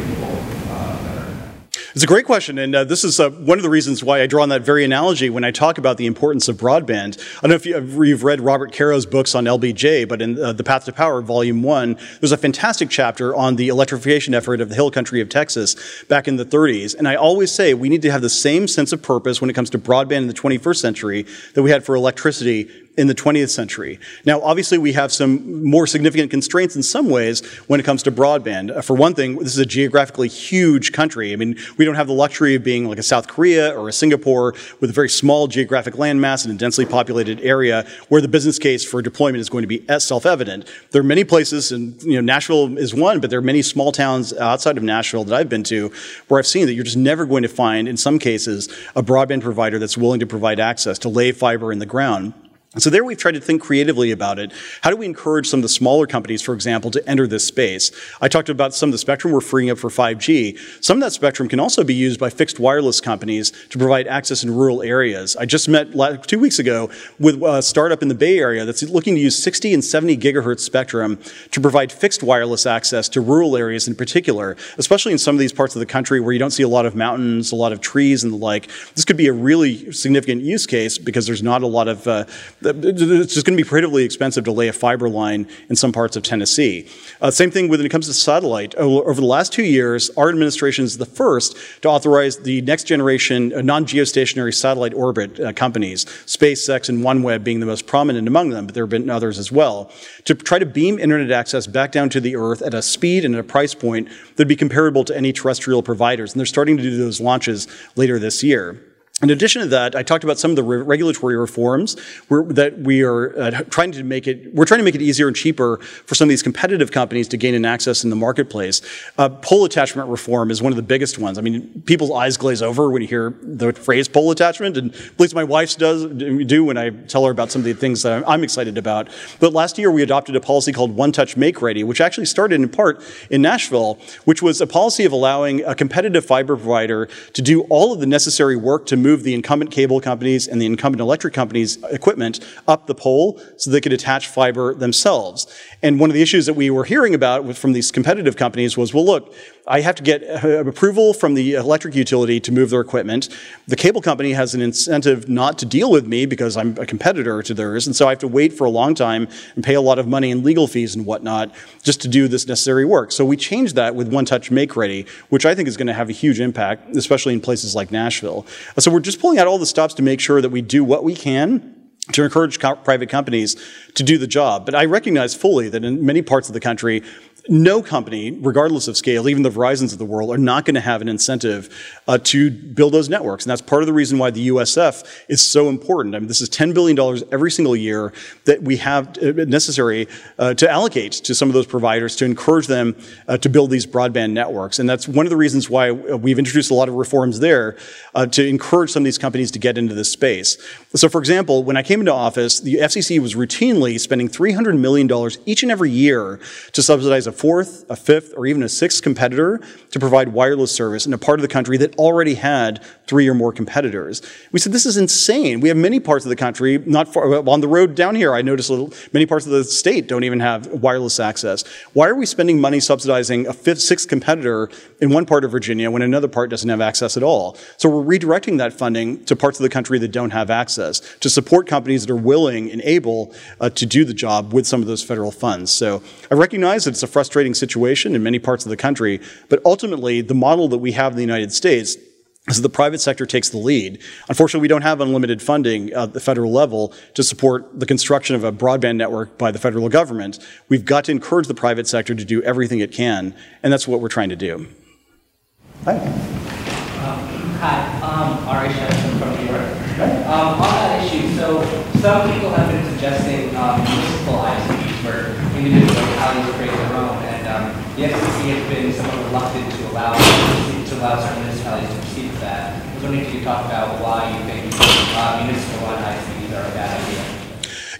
uh? It's a great question, and uh, this is uh, one of the reasons why I draw on that very analogy when I talk about the importance of broadband. I don't know if you've read Robert Caro's books on LBJ, but in uh, The Path to Power, Volume 1, there's a fantastic chapter on the electrification effort of the hill country of Texas back in the 30s. And I always say we need to have the same sense of purpose when it comes to broadband in the 21st century that we had for electricity in the 20th century. Now, obviously, we have some more significant constraints in some ways when it comes to broadband. Uh, for one thing, this is a geographically huge country. I mean, we don't have the luxury of being like a South Korea or a Singapore with a very small geographic landmass and a densely populated area where the business case for deployment is going to be self-evident. There are many places, and you know, Nashville is one, but there are many small towns outside of Nashville that I've been to where I've seen that you're just never going to find, in some cases, a broadband provider that's willing to provide access to lay fiber in the ground. So there we've tried to think creatively about it. How do we encourage some of the smaller companies, for example, to enter this space? I talked about some of the spectrum we're freeing up for 5G. Some of that spectrum can also be used by fixed wireless companies to provide access in rural areas. I just met two weeks ago with a startup in the Bay Area that's looking to use 60 and 70 gigahertz spectrum to provide fixed wireless access to rural areas in particular, especially in some of these parts of the country where you don't see a lot of mountains, a lot of trees and the like. This could be a really significant use case because there's not a lot of uh, it's just going to be prohibitively expensive to lay a fiber line in some parts of Tennessee. Uh, same thing when it comes to satellite. Over the last two years, our administration is the first to authorize the next generation uh, non-geostationary satellite orbit uh, companies, SpaceX and OneWeb being the most prominent among them, but there have been others as well, to try to beam internet access back down to the Earth at a speed and at a price point that would be comparable to any terrestrial providers. And they're starting to do those launches later this year. In addition to that, I talked about some of the re regulatory reforms that we are uh, trying to make it. We're trying to make it easier and cheaper for some of these competitive companies to gain an access in the marketplace. Uh, pole attachment reform is one of the biggest ones. I mean, people's eyes glaze over when you hear the phrase pole attachment, and at least my wife does do when I tell her about some of the things that I'm excited about. But last year we adopted a policy called One Touch Make Ready, which actually started in part in Nashville, which was a policy of allowing a competitive fiber provider to do all of the necessary work to move the incumbent cable companies and the incumbent electric companies' equipment up the pole so they could attach fiber themselves. And one of the issues that we were hearing about from these competitive companies was, well, look, I have to get uh, approval from the electric utility to move their equipment. The cable company has an incentive not to deal with me because I'm a competitor to theirs, and so I have to wait for a long time and pay a lot of money in legal fees and whatnot just to do this necessary work. So we changed that with One Touch Make Ready, which I think is going to have a huge impact, especially in places like Nashville. So we're just pulling out all the stops to make sure that we do what we can to encourage co private companies to do the job. But I recognize fully that in many parts of the country, no company, regardless of scale, even the Verizons of the world, are not going to have an incentive uh, to build those networks. And that's part of the reason why the USF is so important. I mean, this is $10 billion every single year that we have uh, necessary uh, to allocate to some of those providers to encourage them uh, to build these broadband networks. And that's one of the reasons why we've introduced a lot of reforms there uh, to encourage some of these companies to get into this space. So, for example, when I came into office, the FCC was routinely spending $300 million each and every year to subsidize a fourth, a fifth, or even a sixth competitor to provide wireless service in a part of the country that already had three or more competitors. We said, this is insane. We have many parts of the country, not far, on the road down here, I noticed little, many parts of the state don't even have wireless access. Why are we spending money subsidizing a fifth, sixth competitor in one part of Virginia when another part doesn't have access at all? So we're redirecting that funding to parts of the country that don't have access to support companies that are willing and able uh, to do the job with some of those federal funds. So I recognize that it's a frustrating situation in many parts of the country, but ultimately the model that we have in the United States is the private sector takes the lead. Unfortunately, we don't have unlimited funding at the federal level to support the construction of a broadband network by the federal government. We've got to encourage the private sector to do everything it can, and that's what we're trying to do. Hi. Um, hi, um, Ari Shepson from New York. Um, on that issue, so some people have been suggesting um, municipal ISPs where individual localities create their own, and um, the FCC has been somewhat reluctant to allow to allow certain municipalities to proceed with that. I was wondering if you could talk about why you think uh, municipal ISPs are a bad idea.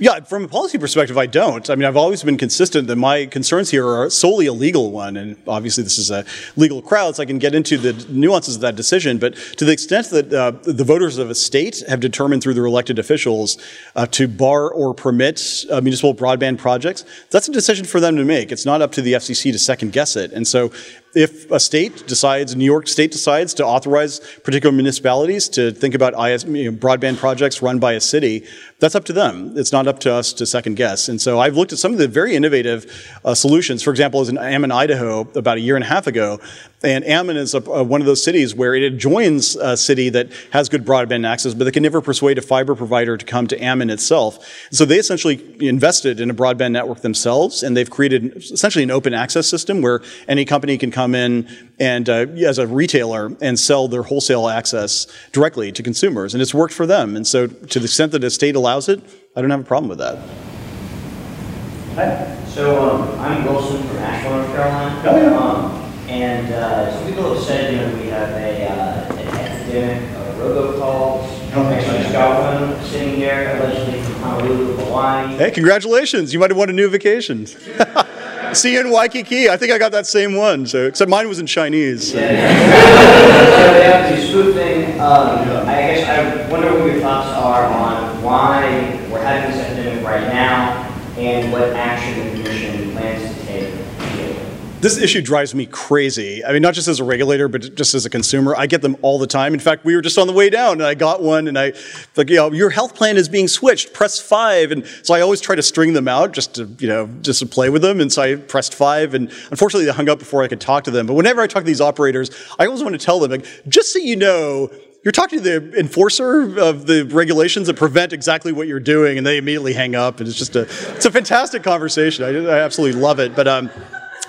Yeah, from a policy perspective, I don't. I mean, I've always been consistent that my concerns here are solely a legal one, and obviously this is a legal crowd, so I can get into the nuances of that decision. But to the extent that uh, the voters of a state have determined through their elected officials uh, to bar or permit uh, municipal broadband projects, that's a decision for them to make. It's not up to the FCC to second guess it. And so if a state decides, New York State decides to authorize particular municipalities to think about IS, you know, broadband projects run by a city, that's up to them. It's not up to us to second guess. And so I've looked at some of the very innovative uh, solutions. For example, as in Ammon, Idaho, about a year and a half ago, And Ammon is a, a, one of those cities where it adjoins a city that has good broadband access, but they can never persuade a fiber provider to come to Ammon itself. So they essentially invested in a broadband network themselves, and they've created essentially an open access system where any company can come in and uh, as a retailer and sell their wholesale access directly to consumers, and it's worked for them. And so, to the extent that the state allows it, I don't have a problem with that. Hi. So um, I'm Wilson from Asheville, North Carolina. Oh, yeah. Um, and uh, some people have said, you know, we have a, uh, an epidemic of robocalls. Oh, Actually, Scotland sitting here, allegedly from Honolulu, Hawaii. Hey, congratulations! You might have won a new vacation. <laughs> See you in Waikiki. I think I got that same one. So, except mine was in Chinese. <laughs> So. Yeah. so to spoofing. Um, I guess I wonder what your thoughts are on why we're having this epidemic right now and what action the commission plans to take. This issue drives me crazy. I mean, not just as a regulator, but just as a consumer. I get them all the time. In fact, we were just on the way down and I got one and I, like, you know, your health plan is being switched, press five. And so I always try to string them out just to, you know, just to play with them. And so I pressed five and unfortunately they hung up before I could talk to them. But whenever I talk to these operators, I always want to tell them, like, just so you know, you're talking to the enforcer of the regulations that prevent exactly what you're doing, and they immediately hang up. And it's just a, it's a fantastic conversation. I, I absolutely love it. But um,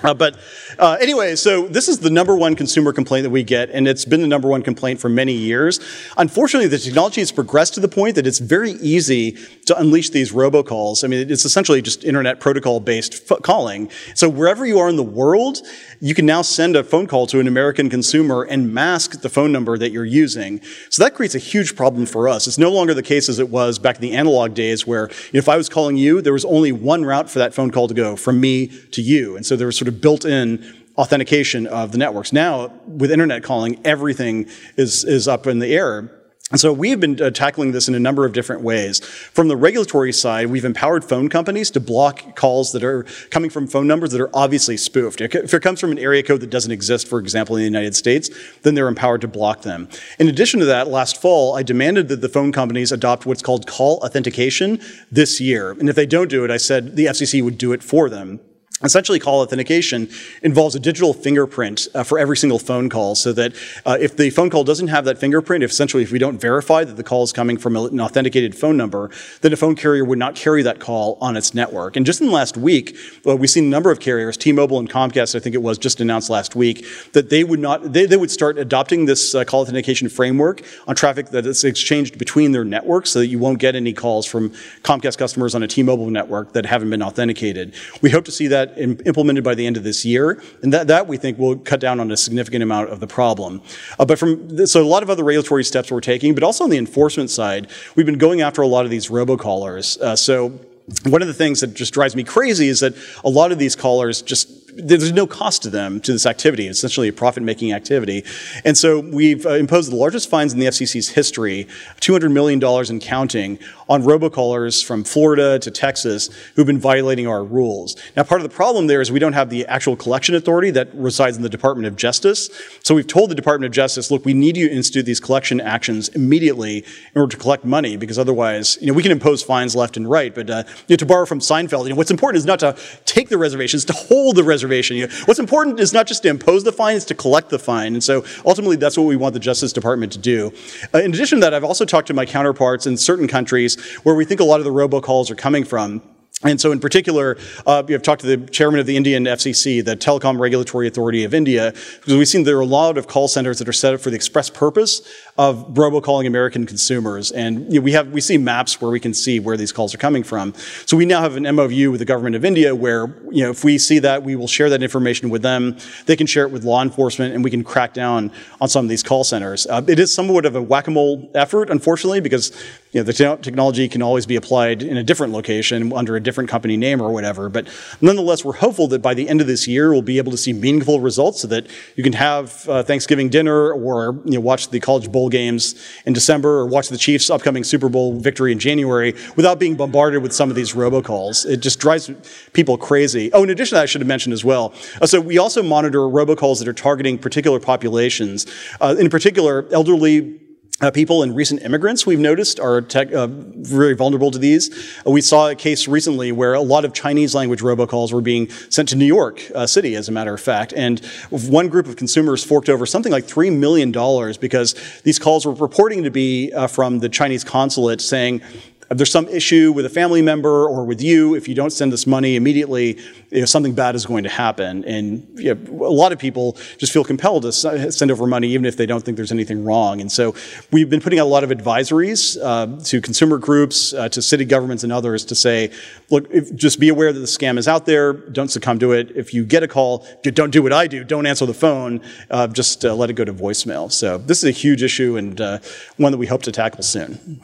uh, but uh, anyway, so this is the number one consumer complaint that we get, and it's been the number one complaint for many years. Unfortunately, the technology has progressed to the point that it's very easy to unleash these robocalls. I mean, it's essentially just internet protocol based calling. So wherever you are in the world, you can now send a phone call to an American consumer and mask the phone number that you're using. So that creates a huge problem for us. It's no longer the case as it was back in the analog days where if I was calling you, there was only one route for that phone call to go from me to you. And so there was sort of built in authentication of the networks. Now, with internet calling, everything is, is up in the air. And so we have been uh, tackling this in a number of different ways. From the regulatory side, we've empowered phone companies to block calls that are coming from phone numbers that are obviously spoofed. If it comes from an area code that doesn't exist, for example, in the United States, then they're empowered to block them. In addition to that, last fall, I demanded that the phone companies adopt what's called call authentication this year. And if they don't do it, I said the FCC would do it for them. Essentially, call authentication involves a digital fingerprint uh, for every single phone call so that uh, if the phone call doesn't have that fingerprint, if essentially if we don't verify that the call is coming from an authenticated phone number, then a phone carrier would not carry that call on its network. And just in the last week, uh, we've seen a number of carriers, T-Mobile and Comcast, I think it was just announced last week, that they would not, they, they would start adopting this uh, call authentication framework on traffic that is exchanged between their networks so that you won't get any calls from Comcast customers on a T-Mobile network that haven't been authenticated. We hope to see that implemented by the end of this year. And that, that we think will cut down on a significant amount of the problem. Uh, but from, so a lot of other regulatory steps we're taking, but also on the enforcement side, we've been going after a lot of these robocallers. Uh, so one of the things that just drives me crazy is that a lot of these callers just there's no cost to them to this activity. It's essentially a profit-making activity. And so we've uh, imposed the largest fines in the FCC's history, $200 million and counting, on robocallers from Florida to Texas who've been violating our rules. Now, part of the problem there is we don't have the actual collection authority that resides in the Department of Justice. So we've told the Department of Justice, look, we need you to institute these collection actions immediately in order to collect money, because otherwise, you know, we can impose fines left and right, but uh, you know, to borrow from Seinfeld, you know, what's important is not to take the reservations, to hold the reservation. You know, what's important is not just to impose the fine, it's to collect the fine. And so ultimately, that's what we want the Justice Department to do. Uh, in addition to that, I've also talked to my counterparts in certain countries where we think a lot of the robocalls are coming from. And so, in particular, uh, have talked to the chairman of the Indian FCC, the Telecom Regulatory Authority of India, because we've seen there are a lot of call centers that are set up for the express purpose of robocalling American consumers. And you know, we have we see maps where we can see where these calls are coming from. So we now have an MOU with the government of India where you know if we see that, we will share that information with them. They can share it with law enforcement, and we can crack down on some of these call centers. Uh, it is somewhat of a whack-a-mole effort, unfortunately, because you know, the te- technology can always be applied in a different location under a different company name or whatever. But nonetheless, we're hopeful that by the end of this year, we'll be able to see meaningful results so that you can have uh, Thanksgiving dinner or you know, watch the College Bowl games in December or watch the Chiefs' upcoming Super Bowl victory in January without being bombarded with some of these robocalls. It just drives people crazy. Oh, in addition to that, I should have mentioned as well. Uh, so we also monitor robocalls that are targeting particular populations. Uh, in particular, elderly uh, people and recent immigrants we've noticed are tech, uh, very vulnerable to these. Uh, we saw a case recently where a lot of Chinese language robocalls were being sent to New York uh, City, as a matter of fact. And one group of consumers forked over something like $3 million because these calls were purporting to be uh, from the Chinese consulate saying, if there's some issue with a family member or with you, if you don't send this money immediately, you know, something bad is going to happen. And you know, a lot of people just feel compelled to send over money even if they don't think there's anything wrong. And so we've been putting out a lot of advisories uh, to consumer groups, uh, to city governments and others to say, look, if, just be aware that the scam is out there. Don't succumb to it. If you get a call, don't do what I do. Don't answer the phone. Uh, just uh, let it go to voicemail. So this is a huge issue and uh, one that we hope to tackle soon.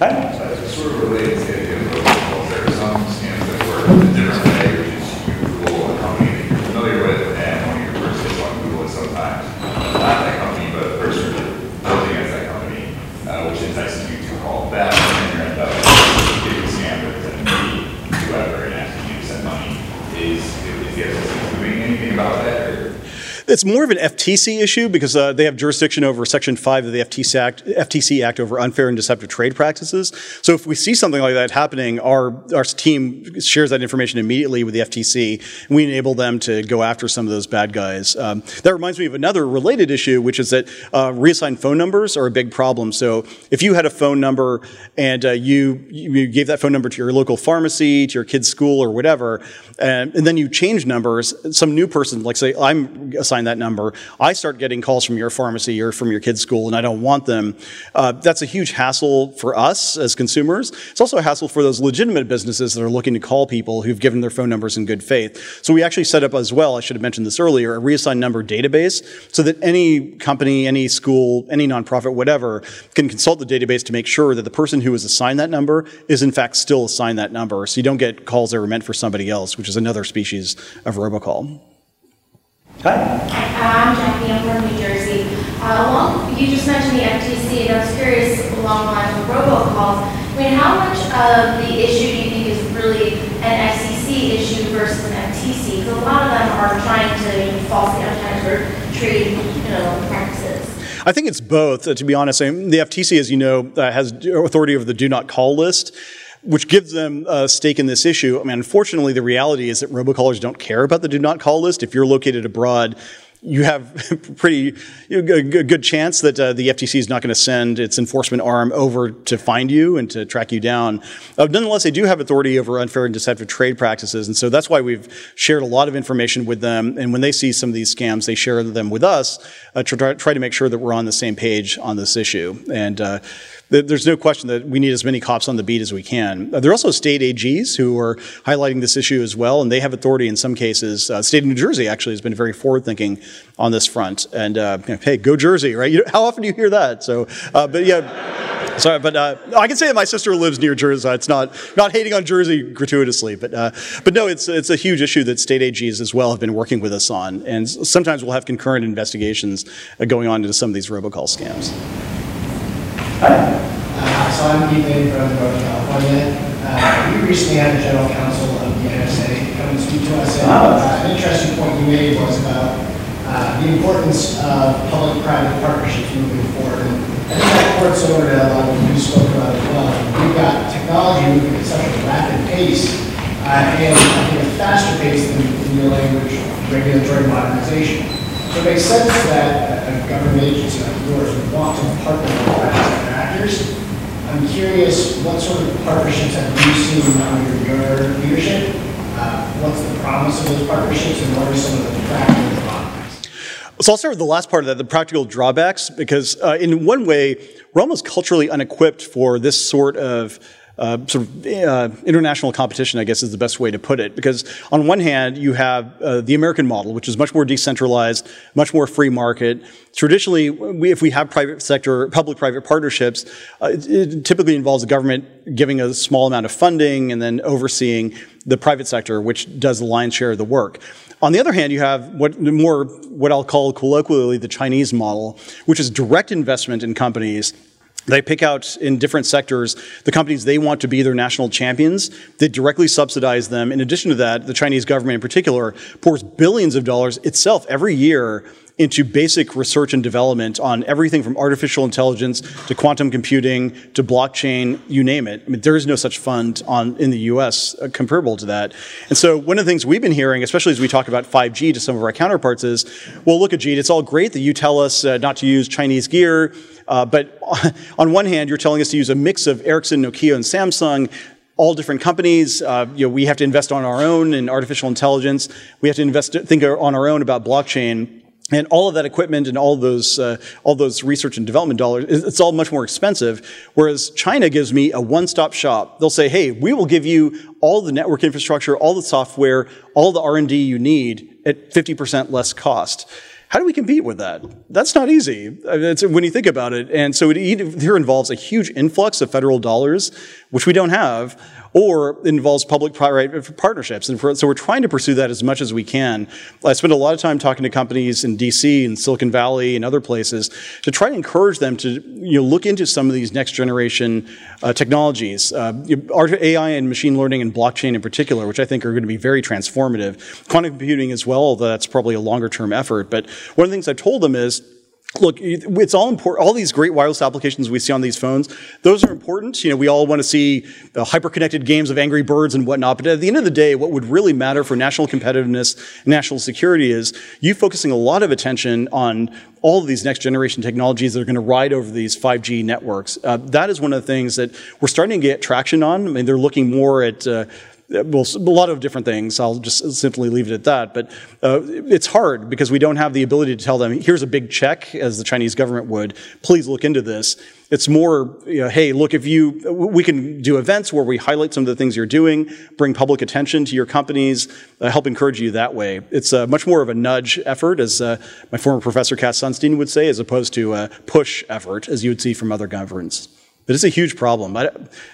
Hi. So it's sort of related to the idea of. There are some scams that work in a different way, which is you Google a company that you're familiar with, and when you first hit on Google sometimes, not that company, but the person building as that company, uh, which entices you to call them, and you end up getting scammed or pretending to be whoever and asking you to send money. Is, is the FCC doing anything about that? Or? It's more of an FTC issue because uh, they have jurisdiction over Section 5 of the FTC Act, FTC Act over unfair and deceptive trade practices. So if we see something like that happening, our, our team shares that information immediately with the FTC, and we enable them to go after some of those bad guys. Um, that reminds me of another related issue, which is that uh, reassigned phone numbers are a big problem. So if you had a phone number and uh, you, you gave that phone number to your local pharmacy, to your kid's school, or whatever, and, and then you change numbers, some new person, like say I'm assigned that number, I start getting calls from your pharmacy or from your kid's school and I don't want them. Uh, that's a huge hassle for us as consumers. It's also a hassle for those legitimate businesses that are looking to call people who've given their phone numbers in good faith. So we actually set up as well, I should have mentioned this earlier, a reassigned number database so that any company, any school, any nonprofit, whatever, can consult the database to make sure that the person who was assigned that number is in fact still assigned that number. So you don't get calls that were meant for somebody else, which is another species of robocall. Hi. I'm Jackie. I'm from New Jersey. Uh, along, you just mentioned the FTC, and I was curious along the lines of robocalls. I mean, how much of the issue do you think is really an FCC issue versus an FTC? Because a lot of them are trying to you know, falsely advertise or trade, you know, practices. I think it's both, uh, to be honest. I mean, the FTC, as you know, uh, has authority over the do not call list which gives them a stake in this issue. I mean, unfortunately, the reality is that robocallers don't care about the do not call list. If you're located abroad, you have <laughs> pretty you know, good, chance that uh, the FTC is not going to send its enforcement arm over to find you and to track you down. Uh, nonetheless, they do have authority over unfair and deceptive trade practices, and so that's why we've shared a lot of information with them. And when they see some of these scams, they share them with us uh, to try, try, to make sure that we're on the same page on this issue. And uh, there's no question that we need as many cops on the beat as we can. Uh, there are also state AGs who are highlighting this issue as well, and they have authority in some cases. Uh, state of New Jersey actually has been very forward thinking on this front. And uh, hey, go Jersey, right? You know, how often do you hear that? So, uh, but yeah. <laughs> Sorry, but uh, I can say that my sister lives near Jersey. It's not not hating on Jersey gratuitously, but uh, but no, it's it's a huge issue that state AGs as well have been working with us on, and sometimes we'll have concurrent investigations going on into some of these robocall scams. Hi. Uh, so I'm Ethan from Northern California. Uh, we recently had the general counsel of the NSA come and speak to us, and uh, an interesting point you made was about uh, the importance of public-private partnerships moving forward. And I think that ports over to a lot of what you spoke about as well. We've got technology moving at such a rapid pace, uh, and I think a faster pace than, in your language, regulatory modernization. So it makes sense that a government agency like yours would want to partner with private actors. I'm curious, what sort of partnerships have you seen under your leadership? Uh, what's the promise of those partnerships and what are some of the practical drawbacks? So I'll start with the last part of that, the practical drawbacks, because uh, in one way, we're almost culturally unequipped for this sort of uh, sort of uh, international competition, I guess is the best way to put it. Because on one hand, you have uh, the American model, which is much more decentralized, much more free market. Traditionally, we, if we have private sector, public-private partnerships, uh, it, it typically involves the government giving a small amount of funding and then overseeing the private sector, which does the lion's share of the work. On the other hand, you have what more what I'll call colloquially the Chinese model, which is direct investment in companies they pick out in different sectors the companies they want to be their national champions. They directly subsidize them. In addition to that, the Chinese government in particular pours billions of dollars itself every year into basic research and development on everything from artificial intelligence to quantum computing to blockchain, you name it. I mean, there is no such fund on, in the US uh, comparable to that. And so one of the things we've been hearing, especially as we talk about 5G to some of our counterparts is, well, look, Ajit, it's all great that you tell us uh, not to use Chinese gear, uh, but <laughs> on one hand, you're telling us to use a mix of Ericsson, Nokia, and Samsung all different companies. Uh, you know, we have to invest on our own in artificial intelligence. We have to invest, think on our own about blockchain. And all of that equipment and all those, uh, all those research and development dollars, it's all much more expensive. Whereas China gives me a one-stop shop. They'll say, hey, we will give you all the network infrastructure, all the software, all the R&D you need at 50% less cost. How do we compete with that? That's not easy when you think about it. And so it either involves a huge influx of federal dollars, which we don't have, or involves public-private partnerships. And for, so we're trying to pursue that as much as we can. I spend a lot of time talking to companies in DC and Silicon Valley and other places to try to encourage them to you know, look into some of these next generation uh, technologies, uh, AI and machine learning and blockchain in particular, which I think are going to be very transformative. Quantum computing as well, although that's probably a longer term effort. But one of the things I've told them is, look, it's all important. All these great wireless applications we see on these phones, those are important. You know, we all want to see uh, hyper-connected games of Angry Birds and whatnot. But at the end of the day, what would really matter for national competitiveness, and national security, is you focusing a lot of attention on all of these next generation technologies that are going to ride over these 5G networks. Uh, that is one of the things that we're starting to get traction on. I mean, they're looking more at uh, well, a lot of different things. I'll just simply leave it at that. But uh, it's hard because we don't have the ability to tell them, here's a big check, as the Chinese government would. Please look into this. It's more, you know, hey, look, if you, we can do events where we highlight some of the things you're doing, bring public attention to your companies, uh, help encourage you that way. It's uh, much more of a nudge effort, as uh, my former professor Cass Sunstein would say, as opposed to a push effort, as you would see from other governments. But it's a huge problem. I,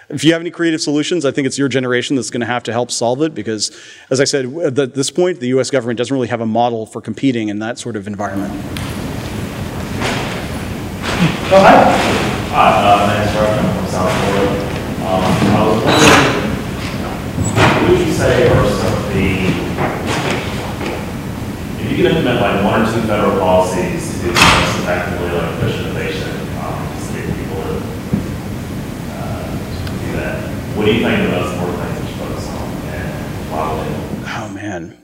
if you have any creative solutions, I think it's your generation that's going to have to help solve it because, as I said, at this point, the US government doesn't really have a model for competing in that sort of environment. Go ahead. Hi, uh, my name is Russian from South Florida. Um, I was wondering, what would you say are some of the, if you can implement like one or two federal policies to effectively like push innovation that. What do you think the most important focus on and why Oh, man.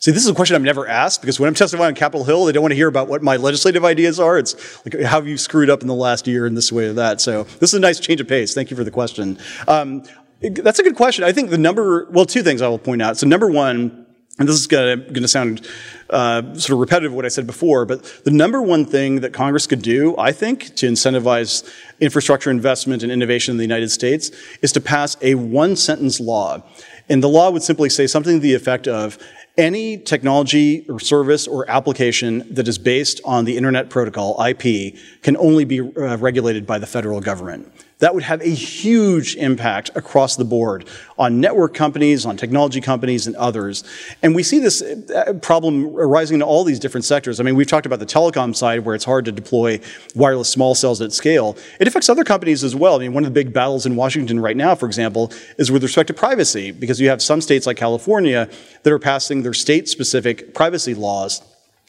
See, this is a question I'm never asked because when I'm testifying on Capitol Hill, they don't want to hear about what my legislative ideas are. It's like, how have you screwed up in the last year in this way or that? So this is a nice change of pace. Thank you for the question. Um, that's a good question. I think the number, well, two things I will point out. So number one, and this is going to sound uh, sort of repetitive of what I said before, but the number one thing that Congress could do, I think, to incentivize infrastructure investment and innovation in the United States is to pass a one sentence law. And the law would simply say something to the effect of any technology or service or application that is based on the Internet Protocol, IP, can only be uh, regulated by the federal government. That would have a huge impact across the board on network companies, on technology companies, and others. And we see this uh, problem arising in all these different sectors. I mean, we've talked about the telecom side where it's hard to deploy wireless small cells at scale. It affects other companies as well. I mean, one of the big battles in Washington right now, for example, is with respect to privacy, because you have some states like California that are passing their state-specific privacy laws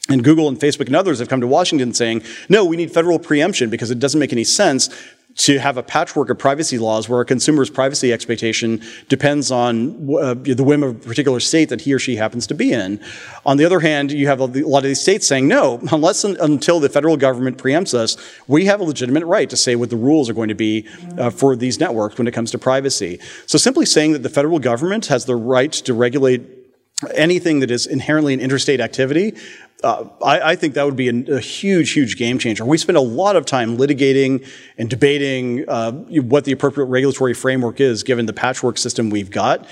and Google and Facebook and others have come to Washington saying, no, we need federal preemption because it doesn't make any sense to have a patchwork of privacy laws where a consumer's privacy expectation depends on uh, the whim of a particular state that he or she happens to be in. On the other hand, you have a, lot of these states saying, no, unless and, until the federal government preempts us, we have a legitimate right to say what the rules are going to be uh, for these networks when it comes to privacy. So simply saying that the federal government has the right to regulate anything that is inherently an interstate activity uh, I, I, think that would be a, a, huge, huge game changer. We spend a lot of time litigating and debating uh, what the appropriate regulatory framework is given the patchwork system we've got.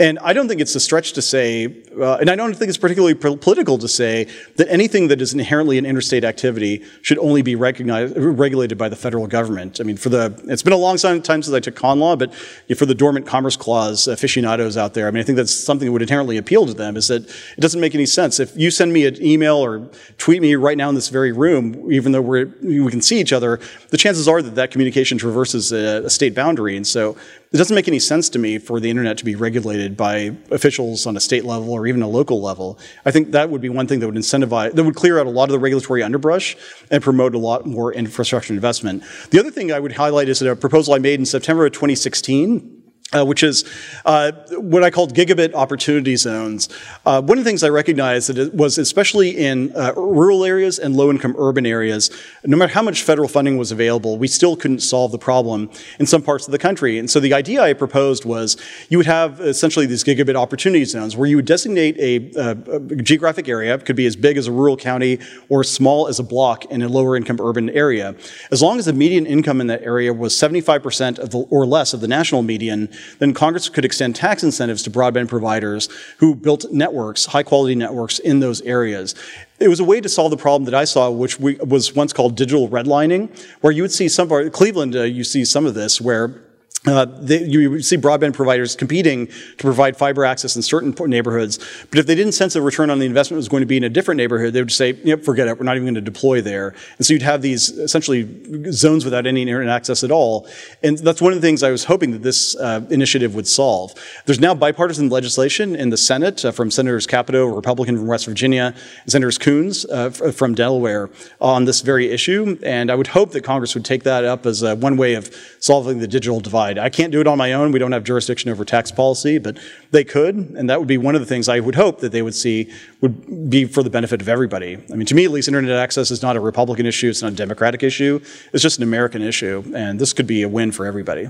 And I don't think it's a stretch to say, uh, and I don't think it's particularly political to say that anything that is inherently an interstate activity should only be recognized, regulated by the federal government. I mean, for the, it's been a long time since I took con law, but for the dormant commerce clause aficionados out there, I mean, I think that's something that would inherently appeal to them is that it doesn't make any sense. If you send me an email or tweet me right now in this very room, even though we can see each other, the chances are that that communication traverses a, a state boundary. And so it doesn't make any sense to me for the internet to be regulated by officials on a state level or even a local level. I think that would be one thing that would incentivize, that would clear out a lot of the regulatory underbrush and promote a lot more infrastructure investment. The other thing I would highlight is a proposal I made in September of 2016 uh, which is uh, what I called gigabit opportunity zones. Uh, one of the things I recognized that it was especially in uh, rural areas and low-income urban areas, no matter how much federal funding was available, we still couldn't solve the problem in some parts of the country. And so the idea I proposed was you would have essentially these gigabit opportunity zones where you would designate a, a geographic area, it could be as big as a rural county or as small as a block in a lower-income urban area. As long as the median income in that area was 75% of the, or less of the national median, then Congress could extend tax incentives to broadband providers who built networks, high quality networks in those areas. It was a way to solve the problem that I saw, which we, was once called digital redlining, where you would see some of our, Cleveland, uh, you see some of this, where uh, they, you see broadband providers competing to provide fiber access in certain neighborhoods, but if they didn't sense a return on the investment was going to be in a different neighborhood, they would say, yep, forget it, we're not even going to deploy there. And so you'd have these essentially zones without any internet access at all. And that's one of the things I was hoping that this uh, initiative would solve. There's now bipartisan legislation in the Senate uh, from Senators Capito, a Republican from West Virginia, and Senators Coons uh, from Delaware on this very issue. And I would hope that Congress would take that up as one way of solving the digital divide side. I can't do it on my own. We don't have jurisdiction over tax policy, but they could, and that would be one of the things I would hope that they would see would be for the benefit of everybody. I mean, to me at least, internet access is not a Republican issue, it's not a Democratic issue, it's just an American issue, and this could be a win for everybody.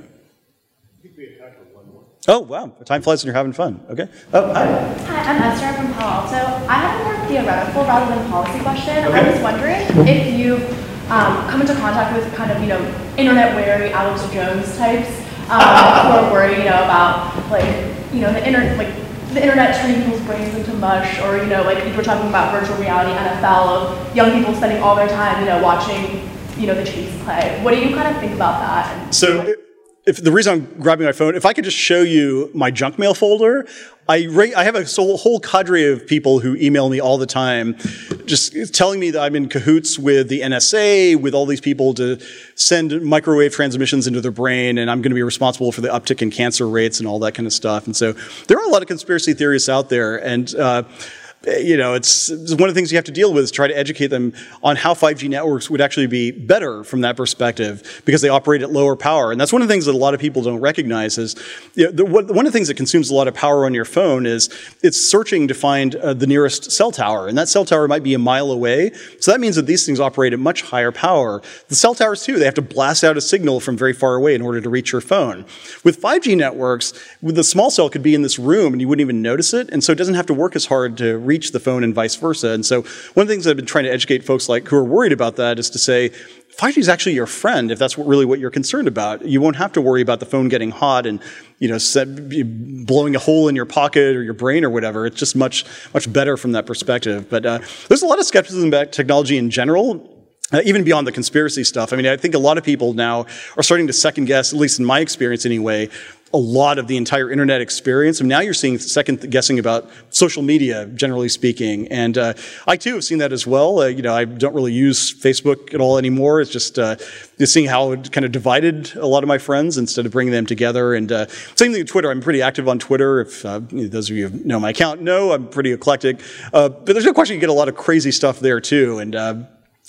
Oh, wow. Time flies when you're having fun. Okay. Oh, hi. Hi, I'm Esther from Palo Alto. I have a more theoretical rather than policy question. Okay. I was wondering if you um, come into contact with kind of, you know, internet wary Alex Jones types um, who are worried, you know, about like, you know, the internet, like the internet turning people's brains into mush, or you know, like were talking about virtual reality NFL of young people spending all their time, you know, watching, you know, the Chiefs play. What do you kind of think about that? So if the reason I'm grabbing my phone, if I could just show you my junk mail folder, I, I have a whole cadre of people who email me all the time, just telling me that I'm in cahoots with the NSA, with all these people to send microwave transmissions into their brain, and I'm going to be responsible for the uptick in cancer rates and all that kind of stuff. And so there are a lot of conspiracy theorists out there, and uh, you know, it's, it's, one of the things you have to deal with is try to educate them on how 5G networks would actually be better from that perspective because they operate at lower power. And that's one of the things that a lot of people don't recognize is you know, the, one of the things that consumes a lot of power on your phone is it's searching to find uh, the nearest cell tower. And that cell tower might be a mile away. So that means that these things operate at much higher power. The cell towers too, they have to blast out a signal from very far away in order to reach your phone. With 5G networks, the small cell could be in this room and you wouldn't even notice it. And so it doesn't have to work as hard to reach reach the phone and vice versa. And so one of the things I've been trying to educate folks like who are worried about that is to say, 5G is actually your friend if that's really what you're concerned about. You won't have to worry about the phone getting hot and you know set, blowing a hole in your pocket or your brain or whatever. It's just much much better from that perspective. But uh, there's a lot of skepticism about technology in general. Uh, even beyond the conspiracy stuff. I mean, I think a lot of people now are starting to second guess, at least in my experience anyway, a lot of the entire internet experience. And now you're seeing second guessing about social media, generally speaking. And uh, I too have seen that as well. Uh, you know, I don't really use Facebook at all anymore. It's just uh, seeing how it kind of divided a lot of my friends instead of bringing them together. And uh, same thing with Twitter. I'm pretty active on Twitter. If uh, those of you who know my account know, I'm pretty eclectic. Uh, but there's no question you get a lot of crazy stuff there too. And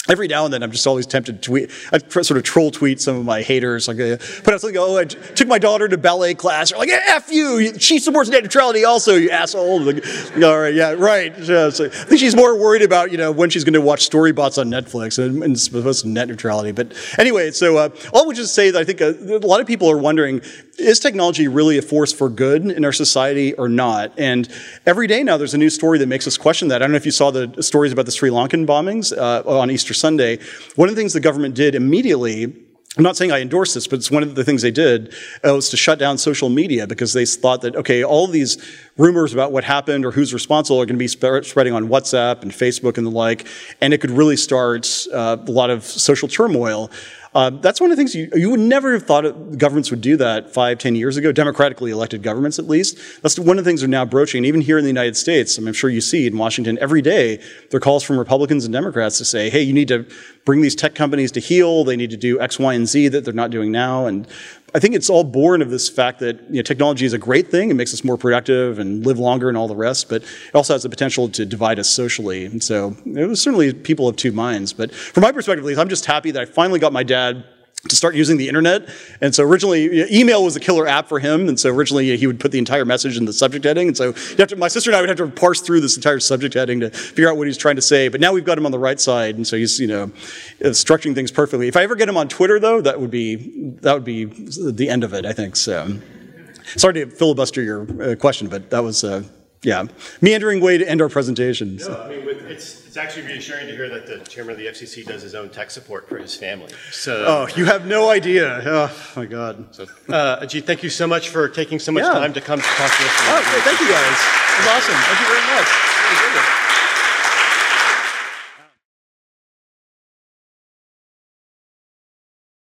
Every now and then, I'm just always tempted to tweet. I sort of troll tweet some of my haters, like uh, put out something. Oh, I took my daughter to ballet class. They're like, "F you! She supports net neutrality, also, you asshole." Like, all right, yeah, right. Yeah, so I think she's more worried about you know when she's going to watch Storybots on Netflix and, and supposed to net neutrality. But anyway, so uh, all would just say that I think a, uh, a lot of people are wondering is technology really a force for good in our society or not? And every day now there's a new story that makes us question that. I don't know if you saw the stories about the Sri Lankan bombings uh, on Easter Sunday. One of the things the government did immediately I'm not saying I endorse this, but it's one of the things they did uh, was to shut down social media because they thought that, okay, all these rumors about what happened or who's responsible are going to be sp- spreading on WhatsApp and Facebook and the like, and it could really start uh, a lot of social turmoil. Uh, that's one of the things you, you would never have thought governments would do that five, ten years ago, democratically elected governments at least. That's one of the things they're now broaching. Even here in the United States, I am sure you see in Washington every day, there are calls from Republicans and Democrats to say, hey, you need to bring these tech companies to heel. They need to do X, Y, and Z that they're not doing now. And I think it's all born of this fact that you know, technology is a great thing. It makes us more productive and live longer and all the rest, but it also has the potential to divide us socially. And so it was certainly people of two minds. But from my perspective, at least, I'm just happy that I finally got my dad to start using the internet. And so originally, email was a killer app for him. And so originally, he would put the entire message in the subject heading. And so to, my sister and I would have to parse through this entire subject heading to figure out what he's trying to say. But now we've got him on the right side, and so he's you know uh, structuring things perfectly. If I ever get him on Twitter, though, that would be that would be the end of it. I think so. Sorry to filibuster your uh, question, but that was. Uh, yeah, meandering way to end our presentation. No, I mean, with, it's, it's actually reassuring to hear that the chairman of the FCC does his own tech support for his family. So, Oh, you have no idea. Oh, my God. so uh, Ajit, thank you so much for taking so much Yeah. time to come to talk to us. Oh, thank you guys. It was awesome. Thank you very much.